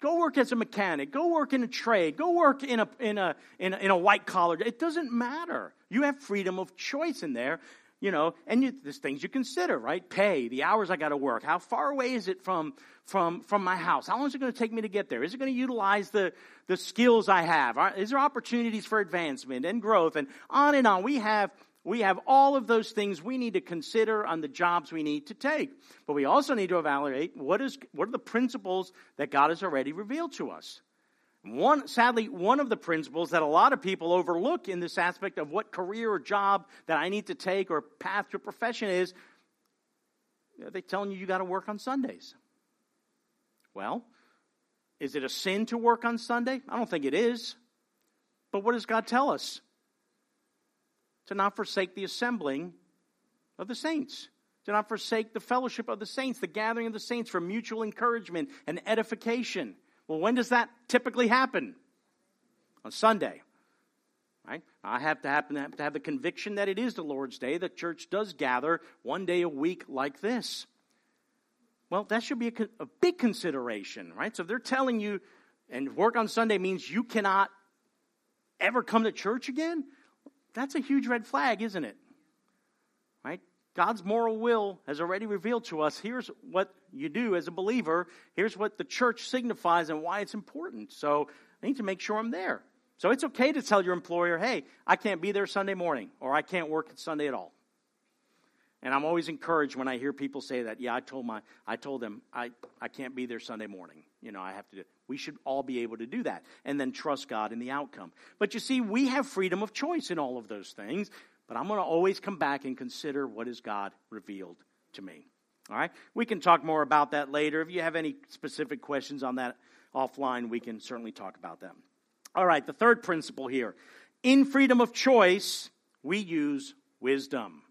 Go work as a mechanic. Go work in a trade. Go work in a, in a, in a, in a white collar. It doesn't matter. You have freedom of choice in there, you know, and you, there's things you consider, right? Pay, the hours I got to work. How far away is it from, from, from my house? How long is it going to take me to get there? Is it going to utilize the, the skills I have? Is there opportunities for advancement and growth? And on and on. We have we have all of those things we need to consider on the jobs we need to take. But we also need to evaluate what, is, what are the principles that God has already revealed to us. One, sadly, one of the principles that a lot of people overlook in this aspect of what career or job that I need to take or path to profession is, they're telling you you got to work on Sundays. Well, is it a sin to work on Sunday? I don't think it is. But what does God tell us? To not forsake the assembling of the saints. To not forsake the fellowship of the saints, the gathering of the saints for mutual encouragement and edification. Well, when does that typically happen? On Sunday. Right? I have to, happen, have to have the conviction that it is the Lord's Day. The church does gather one day a week like this. Well, that should be a, a big consideration, right? So if they're telling you, and work on Sunday means you cannot ever come to church again, that's a huge red flag, isn't it? Right? God's moral will has already revealed to us here's what you do as a believer, here's what the church signifies and why it's important. So I need to make sure I'm there. So it's okay to tell your employer, hey, I can't be there Sunday morning, or I can't work at Sunday at all. And I'm always encouraged when I hear people say that. Yeah, I told my I told them I, I can't be there Sunday morning. You know, I have to do we should all be able to do that and then trust God in the outcome. But you see, we have freedom of choice in all of those things, but I'm going to always come back and consider what has God revealed to me. All right? We can talk more about that later. If you have any specific questions on that offline, we can certainly talk about them. All right, the third principle here. In freedom of choice, we use wisdom.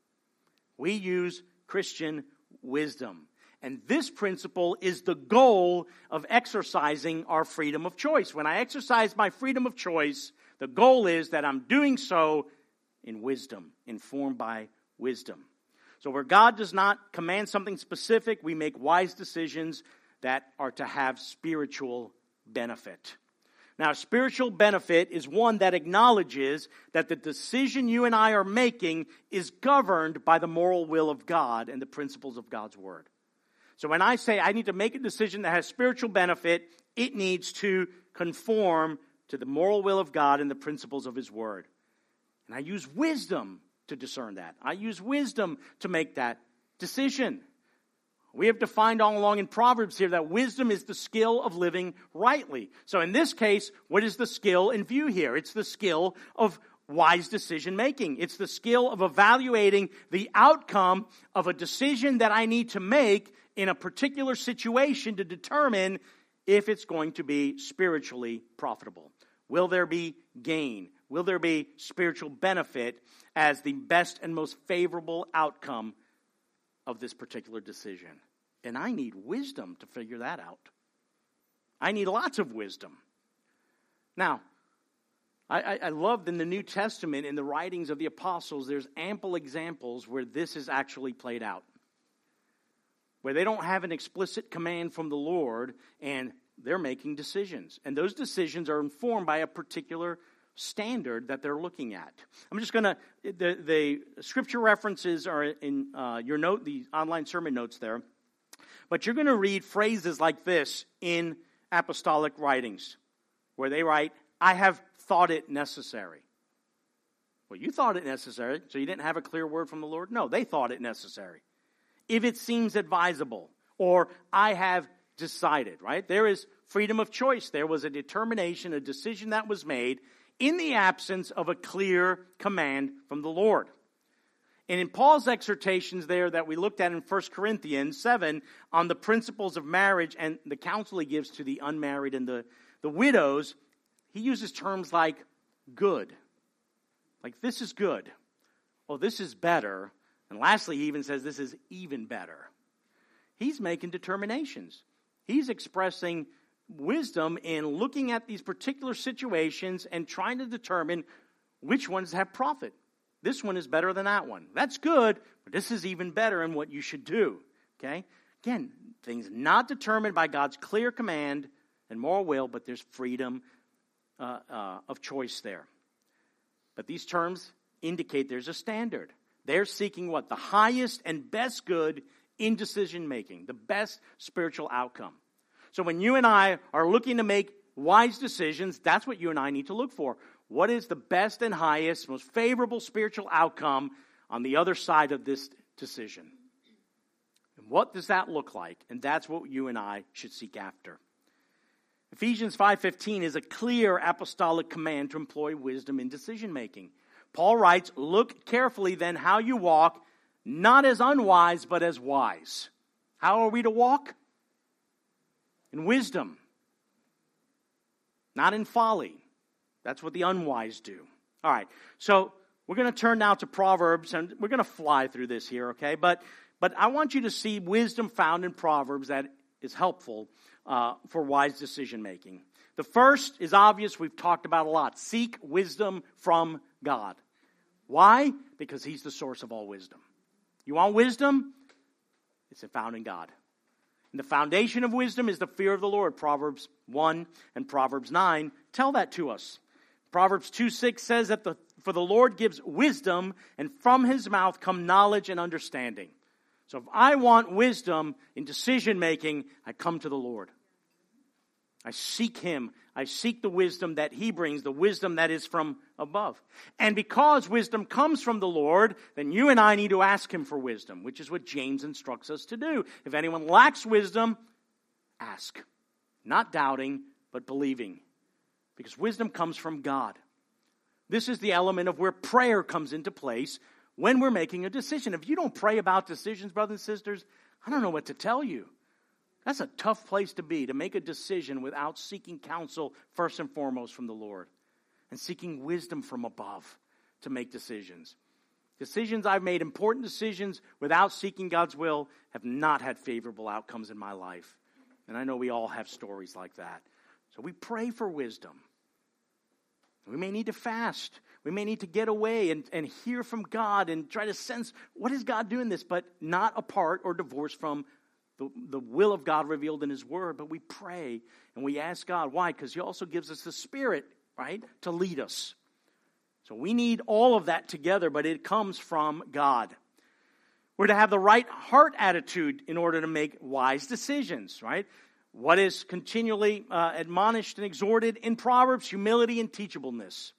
We use Christian wisdom. And this principle is the goal of exercising our freedom of choice. When I exercise my freedom of choice, the goal is that I'm doing so in wisdom, informed by wisdom. So, where God does not command something specific, we make wise decisions that are to have spiritual benefit. Now, spiritual benefit is one that acknowledges that the decision you and I are making is governed by the moral will of God and the principles of God's Word. So when I say I need to make a decision that has spiritual benefit, it needs to conform to the moral will of God and the principles of His Word. And I use wisdom to discern that. I use wisdom to make that decision. We have defined all along in Proverbs here that wisdom is the skill of living rightly. So in this case, what is the skill in view here? It's the skill of wise decision making. It's the skill of evaluating the outcome of a decision that I need to make in a particular situation to determine if it's going to be spiritually profitable. Will there be gain? Will there be spiritual benefit as the best and most favorable outcome of this particular decision? And I need wisdom to figure that out. I need lots of wisdom. Now, I, I, love in the New Testament, in the writings of the apostles, there's ample examples where this is actually played out where they don't have an explicit command from the Lord and they're making decisions. And those decisions are informed by a particular standard that they're looking at. I'm just going to, the, the scripture references are in uh, your note, the online sermon notes there. But you're going to read phrases like this in apostolic writings, where they write, I have thought it necessary. Well, you thought it necessary, so you didn't have a clear word from the Lord? No, they thought it necessary if it seems advisable, or I have decided, right? There is freedom of choice. There was a determination, a decision that was made in the absence of a clear command from the Lord. And in Paul's exhortations there that we looked at in 1 Corinthians 7 on the principles of marriage and the counsel he gives to the unmarried and the, the widows, he uses terms like good. Like, this is good. Well, this is better. And lastly, he even says this is even better. He's making determinations. He's expressing wisdom in looking at these particular situations and trying to determine which ones have profit. This one is better than that one. That's good, but this is even better in what you should do. Okay? Again, things not determined by God's clear command and moral will, but there's freedom uh, uh, of choice there. But these terms indicate there's a standard. They're seeking what? The highest and best good in decision making, the best spiritual outcome. So when you and I are looking to make wise decisions, that's what you and I need to look for. What is the best and highest, most favorable spiritual outcome on the other side of this decision? And what does that look like? And that's what you and I should seek after. Ephesians 5:15 is a clear apostolic command to employ wisdom in decision making. Paul writes, "Look carefully then how you walk, not as unwise but as wise." How are we to walk? In wisdom, not in folly. That's what the unwise do. All right. So, we're going to turn now to Proverbs and we're going to fly through this here, okay? But but I want you to see wisdom found in Proverbs that is helpful uh, for wise decision making. The first is obvious, we've talked about a lot. Seek wisdom from God. Why? Because He's the source of all wisdom. You want wisdom? It's found in God. And the foundation of wisdom is the fear of the Lord. Proverbs 1 and Proverbs 9 tell that to us. Proverbs 2 6 says that the, for the Lord gives wisdom, and from his mouth come knowledge and understanding. So if I want wisdom in decision making, I come to the Lord. I seek Him. I seek the wisdom that He brings, the wisdom that is from above. And because wisdom comes from the Lord, then you and I need to ask Him for wisdom, which is what James instructs us to do. If anyone lacks wisdom, ask. Not doubting, but believing. Because wisdom comes from God. This is the element of where prayer comes into place when we're making a decision. If you don't pray about decisions, brothers and sisters, I don't know what to tell you. That's a tough place to be, to make a decision without seeking counsel first and foremost from the Lord and seeking wisdom from above to make decisions. Decisions I've made, important decisions without seeking God's will, have not had favorable outcomes in my life. And I know we all have stories like that. So we pray for wisdom. We may need to fast. We may need to get away and, and hear from God and try to sense what is God doing this, but not apart or divorced from the, the will of God revealed in His Word, but we pray and we ask God. Why? Because He also gives us the Spirit, right, to lead us. So we need all of that together, but it comes from God. We're to have the right heart attitude in order to make wise decisions, right? What is continually uh, admonished and exhorted in Proverbs? Humility and teachableness.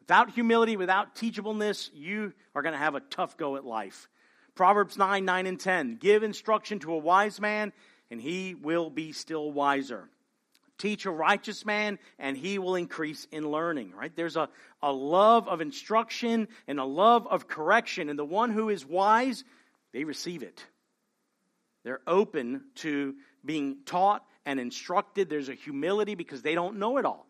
Without humility, without teachableness, you are going to have a tough go at life. Proverbs 9, 9, and 10. Give instruction to a wise man, and he will be still wiser. Teach a righteous man, and he will increase in learning, right? There's a, a love of instruction and a love of correction, and the one who is wise, they receive it. They're open to being taught and instructed. There's a humility because they don't know it all.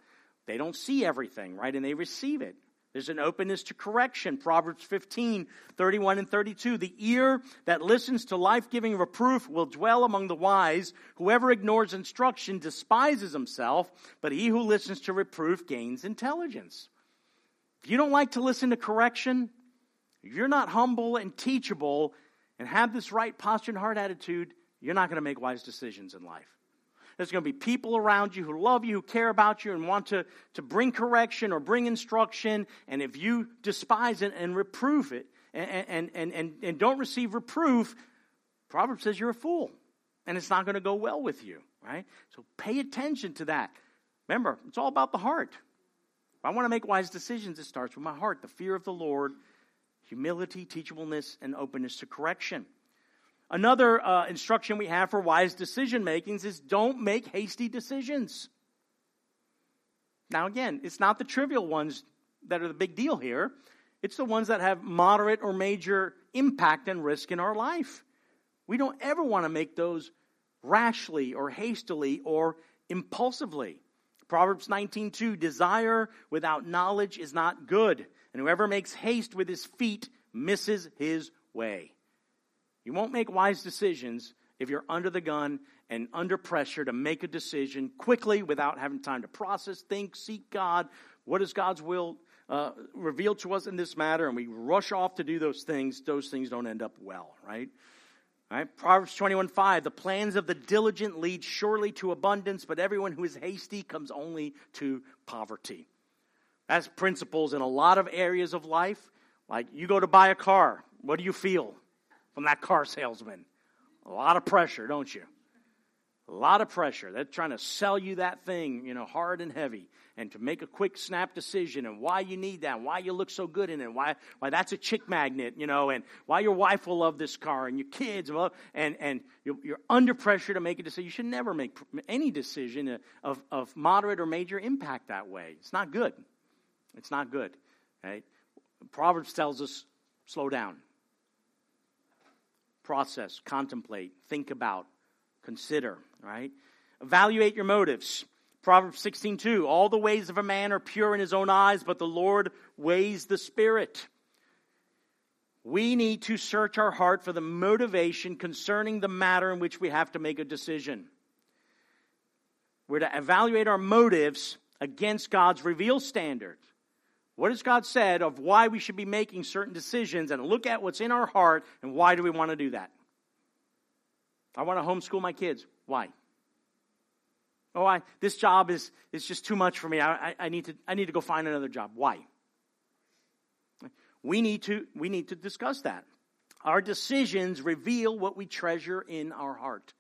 They don't see everything, right? And they receive it. There's an openness to correction. Proverbs 15, 31 and 32. The ear that listens to life giving reproof will dwell among the wise. Whoever ignores instruction despises himself, but he who listens to reproof gains intelligence. If you don't like to listen to correction, if you're not humble and teachable and have this right posture and heart attitude, you're not going to make wise decisions in life. There's going to be people around you who love you, who care about you, and want to, to bring correction or bring instruction. And if you despise it and reprove it and, and, and, and, don't receive reproof, Proverbs says you're a fool. And it's not going to go well with you, right? So pay attention to that. Remember, it's all about the heart. If I want to make wise decisions, it starts with my heart the fear of the Lord, humility, teachableness, and openness to correction. Another uh, instruction we have for wise decision makings is don't make hasty decisions. Now, again, it's not the trivial ones that are the big deal here. It's the ones that have moderate or major impact and risk in our life. We don't ever want to make those rashly or hastily or impulsively. Proverbs 19:2 Desire without knowledge is not good, and whoever makes haste with his feet misses his way. You won't make wise decisions if you're under the gun and under pressure to make a decision quickly without having time to process, think, seek God. What is God's will uh, revealed to us in this matter? And we rush off to do those things. Those things don't end up well, right? Right? Proverbs 21 5, the plans of the diligent lead surely to abundance, but everyone who is hasty comes only to poverty. That's principles in a lot of areas of life. Like you go to buy a car, what do you feel from that car salesman? A lot of pressure, don't you? A lot of pressure. They're trying to sell you that thing, you know, hard and heavy, and to make a quick snap decision and why you need that, why you look so good in it, why why that's a chick magnet, you know, and why your wife will love this car and your kids, will. and and you're under pressure to make a decision. You should never make any decision of of moderate or major impact that way. It's not good. It's not good. Right? Proverbs tells us slow down, process, contemplate, think about, consider, right? Evaluate your motives. Proverbs 16:2 All the ways of a man are pure in his own eyes, but the Lord weighs the spirit. We need to search our heart for the motivation concerning the matter in which we have to make a decision. We're to evaluate our motives against God's revealed standards. What has God said of why we should be making certain decisions and look at what's in our heart and why do we want to do that? I want to homeschool my kids. Why? Oh, I, this job is, is just too much for me. I, I, I, need to, I need to go find another job. Why? We need, to, we need to discuss that. Our decisions reveal what we treasure in our heart.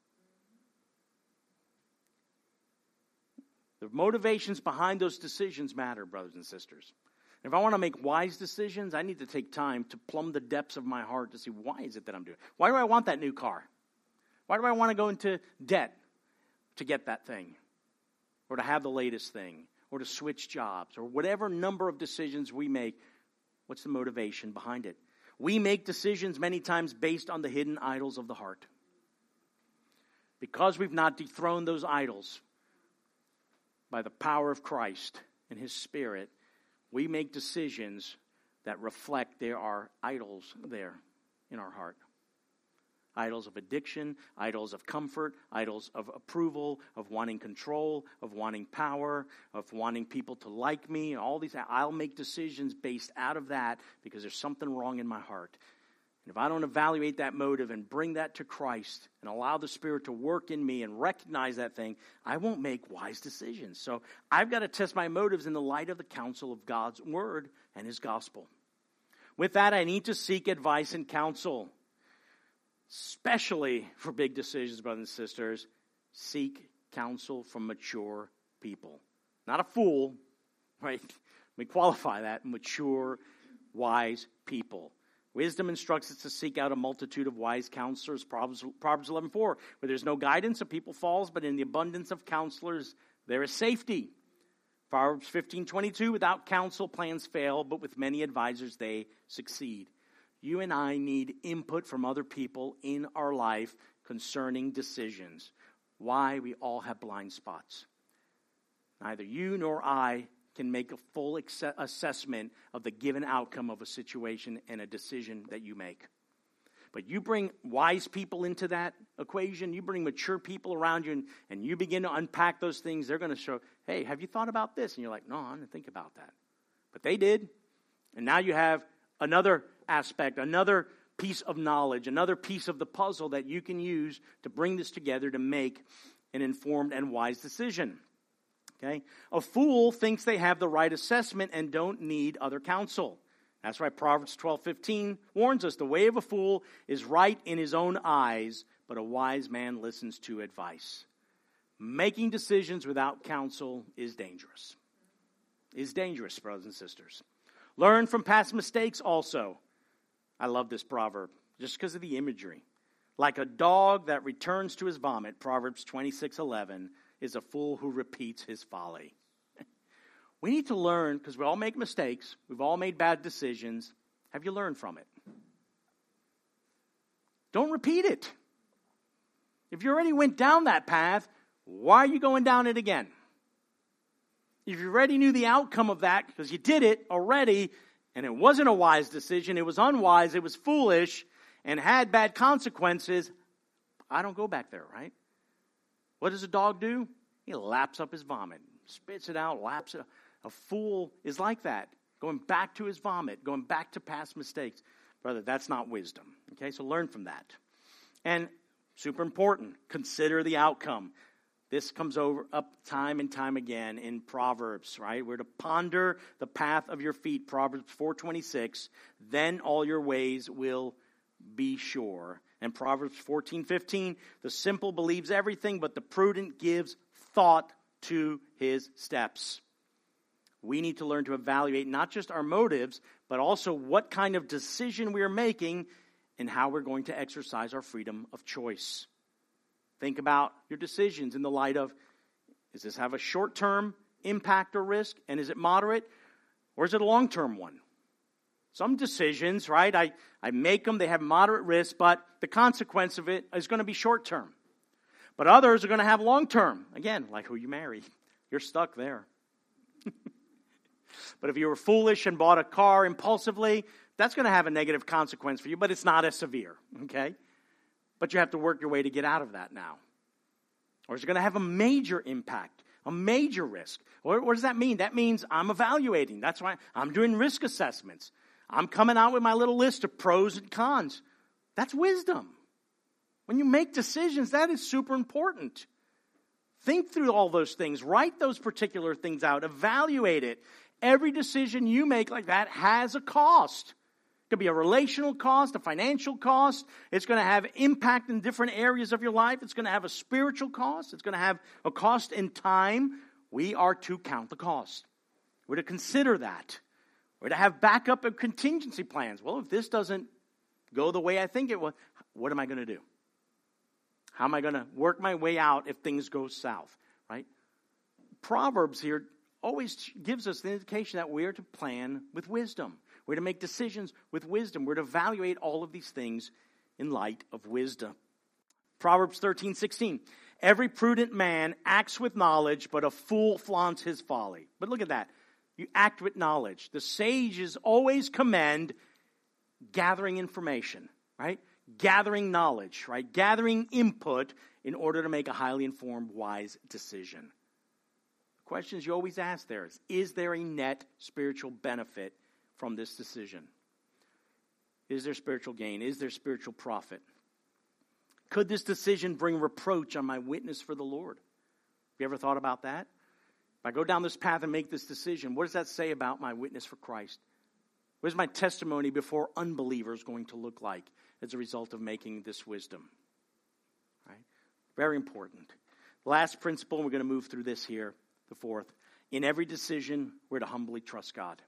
The motivations behind those decisions matter, brothers and sisters. If I want to make wise decisions, I need to take time to plumb the depths of my heart to see why is it that I'm doing. It? Why do I want that new car? Why do I want to go into debt to get that thing? Or to have the latest thing? Or to switch jobs? Or whatever number of decisions we make, what's the motivation behind it? We make decisions many times based on the hidden idols of the heart. Because we've not dethroned those idols by the power of Christ and His Spirit, we make decisions that reflect there are idols there in our heart idols of addiction, idols of comfort, idols of approval, of wanting control, of wanting power, of wanting people to like me, and all these. I'll make decisions based out of that because there's something wrong in my heart. And if I don't evaluate that motive and bring that to Christ and allow the Spirit to work in me and recognize that thing, I won't make wise decisions. So I've got to test my motives in the light of the counsel of God's Word and His gospel. With that, I need to seek advice and counsel, especially for big decisions, brothers and sisters. Seek counsel from mature people. Not a fool, right? Me qualify that mature, wise people. Wisdom instructs us to seek out a multitude of wise counselors. Proverbs, Proverbs 11.4, where there's no guidance, a people falls, but in the abundance of counselors, there is safety. Proverbs 15.22, without counsel, plans fail, but with many advisors, they succeed. You and I need input from other people in our life concerning decisions. Why we all have blind spots. Neither you nor I can make a full assessment of the given outcome of a situation and a decision that you make. But you bring wise people into that equation, you bring mature people around you, and, and you begin to unpack those things, they're going to show, hey, have you thought about this? And you're like, no, I didn't think about that. But they did. And now you have another aspect, another piece of knowledge, another piece of the puzzle that you can use to bring this together to make an informed and wise decision. Okay? A fool thinks they have the right assessment and don't need other counsel. That's why Proverbs 12:15 warns us the way of a fool is right in his own eyes, but a wise man listens to advice. Making decisions without counsel is dangerous. Is dangerous, brothers and sisters. Learn from past mistakes also. I love this proverb just because of the imagery. Like a dog that returns to his vomit, Proverbs 26:11 is a fool who repeats his folly. *laughs* we need to learn because we all make mistakes, we've all made bad decisions. Have you learned from it? Don't repeat it. If you already went down that path, why are you going down it again? If you already knew the outcome of that because you did it already and it wasn't a wise decision, it was unwise, it was foolish, and had bad consequences, I don't go back there, right? What does a dog do? He laps up his vomit, spits it out, laps it. A fool is like that, going back to his vomit, going back to past mistakes. Brother, that's not wisdom. Okay, so learn from that. And super important, consider the outcome. This comes over up time and time again in Proverbs, right? We're to ponder the path of your feet, Proverbs 426, then all your ways will be sure. And Proverbs 14, 15, the simple believes everything, but the prudent gives thought to his steps. We need to learn to evaluate not just our motives, but also what kind of decision we are making and how we're going to exercise our freedom of choice. Think about your decisions in the light of does this have a short term impact or risk? And is it moderate? Or is it a long term one? Some decisions, right? I, I make them, they have moderate risk, but the consequence of it is going to be short term. But others are going to have long term. Again, like who you marry. *laughs* You're stuck there. *laughs* but if you were foolish and bought a car impulsively, that's going to have a negative consequence for you, but it's not as severe, okay? But you have to work your way to get out of that now. Or is it going to have a major impact, a major risk? What, what does that mean? That means I'm evaluating. That's why I'm doing risk assessments. I'm coming out with my little list of pros and cons. That's wisdom. When you make decisions, that is super important. Think through all those things, write those particular things out, evaluate it. Every decision you make like that has a cost. It could be a relational cost, a financial cost. It's going to have impact in different areas of your life. It's going to have a spiritual cost. It's going to have a cost in time. We are to count the cost. We're to consider that. We're to have backup and contingency plans. Well, if this doesn't go the way I think it will, what am I going to do? How am I going to work my way out if things go south, right? Proverbs here always gives us the indication that we're to plan with wisdom. We're to make decisions with wisdom. We're to evaluate all of these things in light of wisdom. Proverbs 13, 16. Every prudent man acts with knowledge, but a fool flaunts his folly. But look at that. You act with knowledge. The sages always commend gathering information, right? Gathering knowledge, right? Gathering input in order to make a highly informed, wise decision. The questions you always ask there is Is there a net spiritual benefit from this decision? Is there spiritual gain? Is there spiritual profit? Could this decision bring reproach on my witness for the Lord? Have you ever thought about that? If I go down this path and make this decision, what does that say about my witness for Christ? What is my testimony before unbelievers going to look like as a result of making this wisdom? Right? Very important. Last principle, we're going to move through this here, the fourth. In every decision, we're to humbly trust God.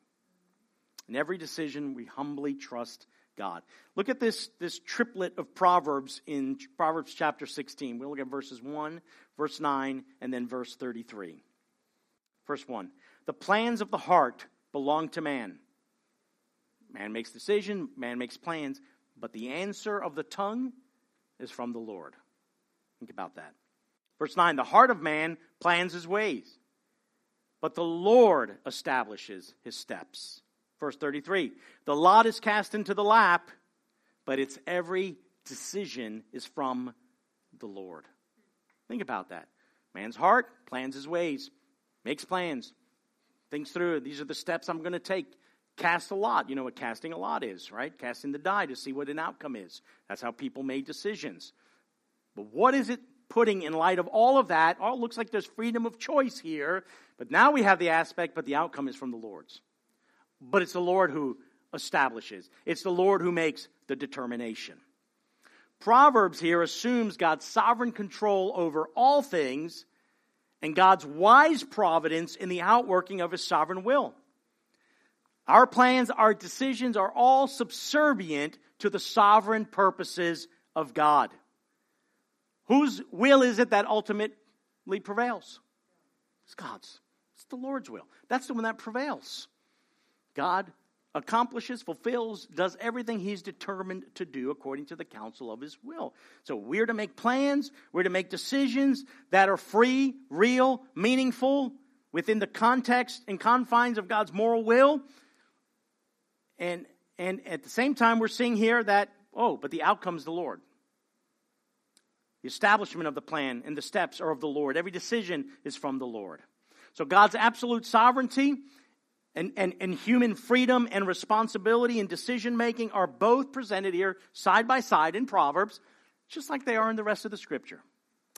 In every decision, we humbly trust God. Look at this, this triplet of Proverbs in Proverbs chapter 16. We'll look at verses 1, verse 9, and then verse 33. Verse 1 The plans of the heart belong to man. Man makes decision, man makes plans, but the answer of the tongue is from the Lord. Think about that. Verse 9 The heart of man plans his ways, but the Lord establishes his steps. Verse 33 The lot is cast into the lap, but its every decision is from the Lord. Think about that. Man's heart plans his ways, makes plans, thinks through these are the steps I'm going to take. Cast a lot. You know what casting a lot is, right? Casting the die to see what an outcome is. That's how people made decisions. But what is it putting in light of all of that? Oh, it looks like there's freedom of choice here. But now we have the aspect, but the outcome is from the Lord's but it's the Lord who establishes, it's the Lord who makes the determination. Proverbs here assumes God's sovereign control over all things and God's wise providence in the outworking of his sovereign will. Our plans, our decisions are all subservient to the sovereign purposes of God. Whose will is it that ultimately prevails? It's God's. It's the Lord's will. That's the one that prevails. God accomplishes, fulfills, does everything he's determined to do according to the counsel of his will. So we're to make plans, we're to make decisions that are free, real, meaningful, within the context and confines of God's moral will. And and at the same time we're seeing here that oh, but the outcome's the Lord. The establishment of the plan and the steps are of the Lord. Every decision is from the Lord. So God's absolute sovereignty and, and, and human freedom and responsibility and decision making are both presented here side by side in Proverbs, just like they are in the rest of the scripture.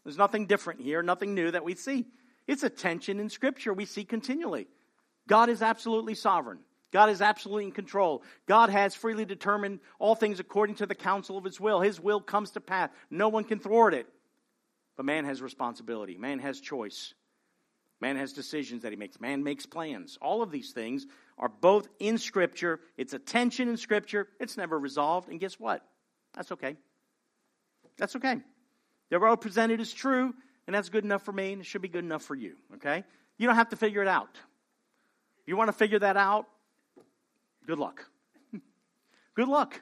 There's nothing different here, nothing new that we see. It's a tension in scripture we see continually. God is absolutely sovereign. God is absolutely in control. God has freely determined all things according to the counsel of his will. His will comes to pass. No one can thwart it. But man has responsibility. Man has choice. Man has decisions that he makes. Man makes plans. All of these things are both in Scripture. It's a tension in Scripture. It's never resolved. And guess what? That's okay. That's okay. They're all presented as true, and that's good enough for me, and it should be good enough for you. Okay? You don't have to figure it out. If You want to figure that out? Good luck. *laughs* good luck.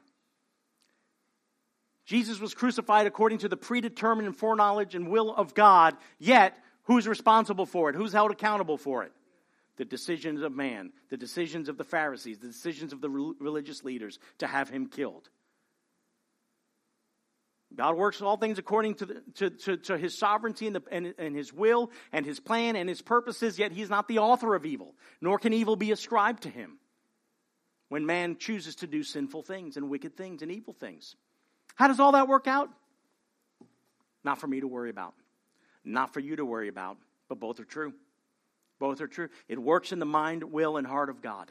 Jesus was crucified according to the predetermined foreknowledge and will of God, yet Who's responsible for it? Who's held accountable for it? The decisions of man, the decisions of the Pharisees, the decisions of the religious leaders to have him killed. God works all things according to, the, to, to, to, his sovereignty and, the, and, and his will and his plan and his purposes, yet he's not the author of evil, nor can evil be ascribed to him when man chooses to do sinful things and wicked things and evil things. How does all that work out? Not for me to worry about not for you to worry about, but both are true. Both are true. It works in the mind, will, and heart of God.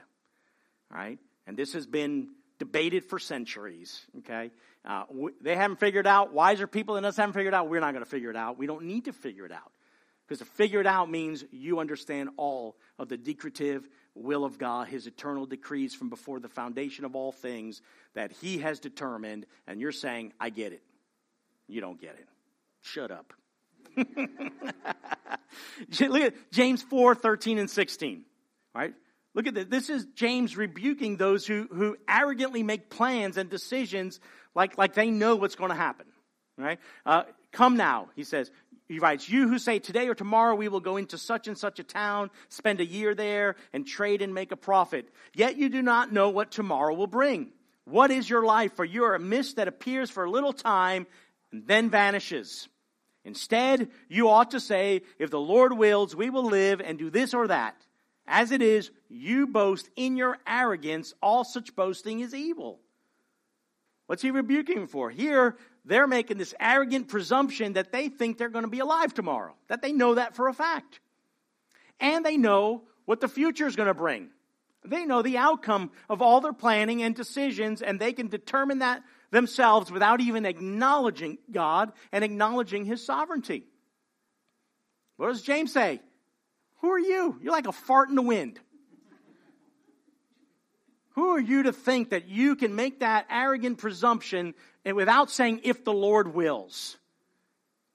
All right? And this has been debated for centuries. Okay? Uh, they haven't figured out, wiser people than us haven't figured out. We're not going to figure it out. We don't need to figure it out. Because to figure it out means you understand all of the decretive will of God, His eternal decrees from before the foundation of all things that He has determined, and you're saying, I get it. You don't get it. Shut up. *laughs* Look at James 4 13 and 16. Right? Look at this. This is James rebuking those who, who arrogantly make plans and decisions like, like they know what's going to happen. Right? Uh, Come now, he says. He writes, You who say, Today or tomorrow we will go into such and such a town, spend a year there, and trade and make a profit. Yet you do not know what tomorrow will bring. What is your life? For you are a mist that appears for a little time and then vanishes. Instead, you ought to say, if the Lord wills, we will live and do this or that. As it is, you boast in your arrogance. All such boasting is evil. What's he rebuking for? Here, they're making this arrogant presumption that they think they're going to be alive tomorrow, that they know that for a fact. And they know what the future is going to bring. They know the outcome of all their planning and decisions, and they can determine that themselves without even acknowledging God and acknowledging His sovereignty. What does James say? Who are you? You're like a fart in the wind. Who are you to think that you can make that arrogant presumption and without saying, if the Lord wills?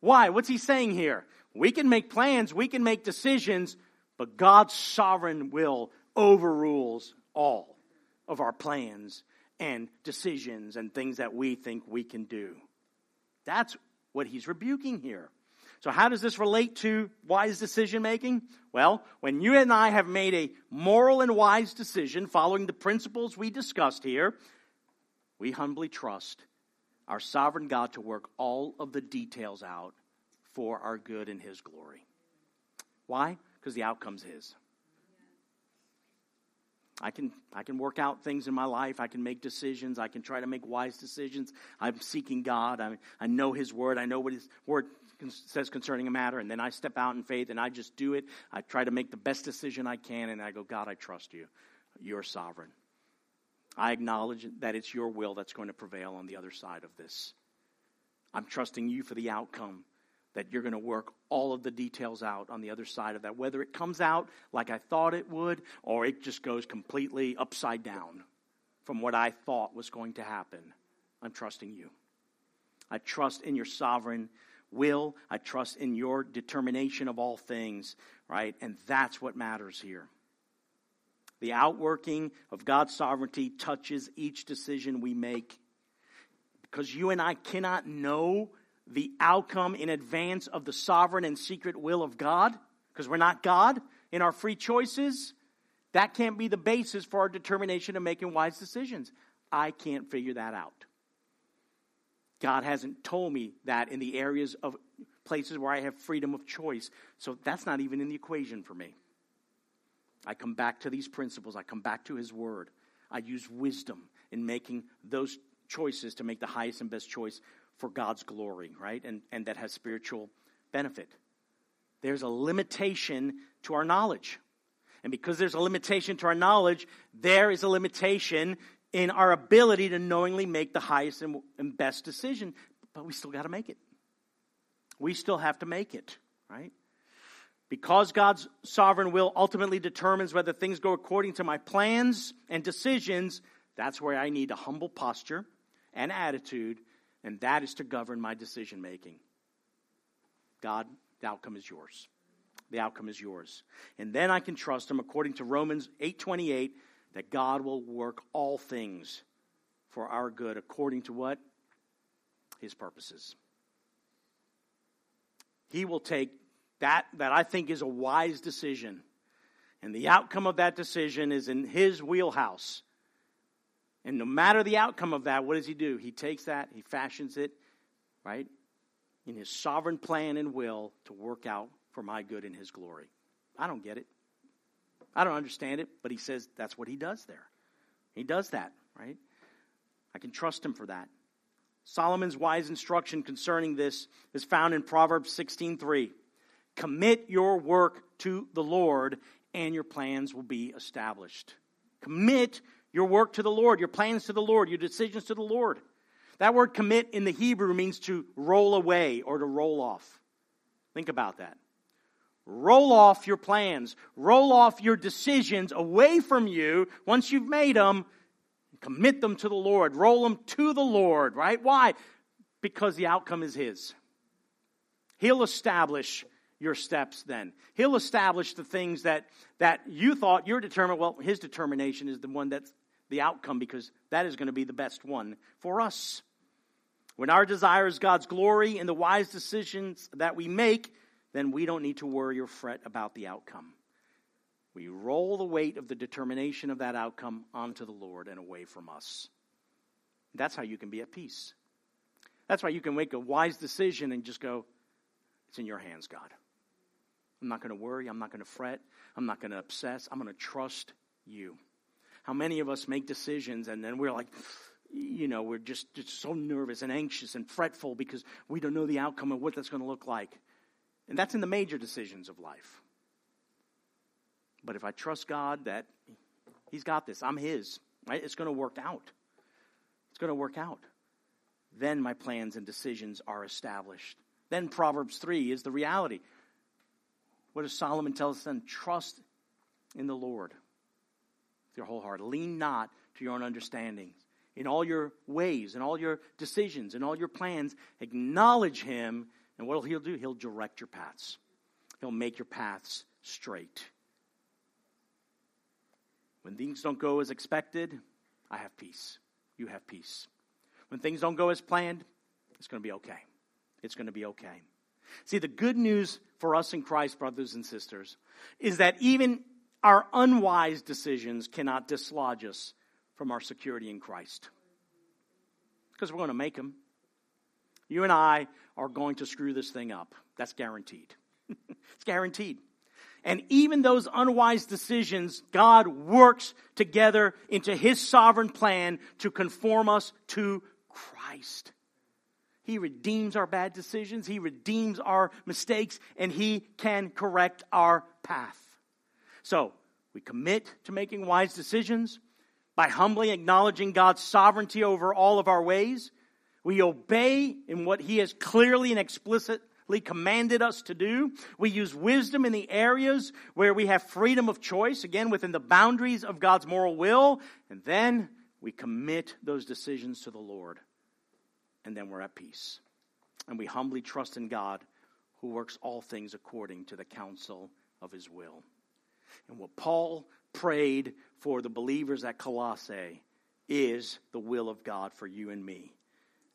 Why? What's he saying here? We can make plans, we can make decisions, but God's sovereign will overrules all of our plans and decisions and things that we think we can do. That's what he's rebuking here. So, how does this relate to wise decision making? Well, when you and I have made a moral and wise decision following the principles we discussed here, we humbly trust our sovereign God to work all of the details out for our good and his glory. Why? Because the outcome's his. I can, I can work out things in my life. I can make decisions. I can try to make wise decisions. I'm seeking God. I, I know His Word. I know what His Word says concerning a matter. And then I step out in faith and I just do it. I try to make the best decision I can. And I go, God, I trust you. You're sovereign. I acknowledge that it's your will that's going to prevail on the other side of this. I'm trusting you for the outcome that you're going to work all of the details out on the other side of that, whether it comes out like I thought it would or it just goes completely upside down from what I thought was going to happen. I'm trusting you. I trust in your sovereign will. I trust in your determination of all things, right? And that's what matters here. The outworking of God's sovereignty touches each decision we make because you and I cannot know the outcome in advance of the sovereign and secret will of God, because we're not God in our free choices, that can't be the basis for our determination of making wise decisions. I can't figure that out. God hasn't told me that in the areas of places where I have freedom of choice. So that's not even in the equation for me. I come back to these principles, I come back to His Word. I use wisdom in making those choices to make the highest and best choice for God's glory, right? And, and that has spiritual benefit. There's a limitation to our knowledge. And because there's a limitation to our knowledge, there is a limitation in our ability to knowingly make the highest and, and best decision. But we still got to make it. We still have to make it, right? Because God's sovereign will ultimately determines whether things go according to my plans and decisions, that's where I need a humble posture and attitude, and that is to govern my decision making. God, the outcome is yours. The outcome is yours. And then I can trust him according to Romans 8:28 that God will work all things for our good according to what? His purposes. He will take that, that I think is a wise decision. And the outcome of that decision is in his wheelhouse. And no matter the outcome of that, what does he do? He takes that, he fashions it, right, in his sovereign plan and will to work out for my good and his glory. I don't get it. I don't understand it, but he says that's what he does there. He does that, right? I can trust him for that. Solomon's wise instruction concerning this is found in Proverbs 16:3. Commit your work to the Lord, and your plans will be established. Commit your work to the Lord, your plans to the Lord, your decisions to the Lord. That word commit in the Hebrew means to roll away or to roll off. Think about that. Roll off your plans, roll off your decisions away from you once you've made them. Commit them to the Lord, roll them to the Lord, right? Why? Because the outcome is His. He'll establish your steps then. He'll establish the things that, that you thought you're determined. Well, his determination is the one that's the outcome because that is going to be the best one for us. When our desire is God's glory and the wise decisions that we make, then we don't need to worry or fret about the outcome. We roll the weight of the determination of that outcome onto the Lord and away from us. That's how you can be at peace. That's why you can make a wise decision and just go, It's in your hands, God. I'm not going to worry. I'm not going to fret. I'm not going to obsess. I'm going to trust you. How many of us make decisions and then we're like, you know, we're just, just so nervous and anxious and fretful because we don't know the outcome of what that's going to look like. And that's in the major decisions of life. But if I trust God that He's got this, I'm His, right? It's going to work out. It's going to work out. Then my plans and decisions are established. Then Proverbs 3 is the reality. What does Solomon tell us then? Trust in the Lord your whole heart. Lean not to your own understanding. In all your ways, in all your decisions, in all your plans, acknowledge Him, and what will He'll do? He'll direct your paths. He'll make your paths straight. When things don't go as expected, I have peace. You have peace. When things don't go as planned, it's going to be okay. It's going to be okay. See, the good news for us in Christ, brothers and sisters, is that even our unwise decisions cannot dislodge us from our security in Christ. Because we're going to make them. You and I are going to screw this thing up. That's guaranteed. *laughs* it's guaranteed. And even those unwise decisions, God works together into His sovereign plan to conform us to Christ. He redeems our bad decisions, He redeems our mistakes, and He can correct our path. So, we commit to making wise decisions by humbly acknowledging God's sovereignty over all of our ways. We obey in what He has clearly and explicitly commanded us to do. We use wisdom in the areas where we have freedom of choice, again, within the boundaries of God's moral will. And then we commit those decisions to the Lord and then we're at peace. And we humbly trust in God who works all things according to the counsel of his will. And what Paul prayed for the believers at Colossae is the will of God for you and me.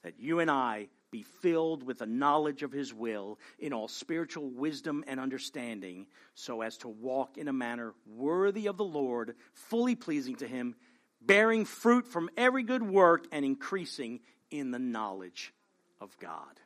That you and I be filled with the knowledge of his will in all spiritual wisdom and understanding, so as to walk in a manner worthy of the Lord, fully pleasing to him, bearing fruit from every good work and increasing in the knowledge of God.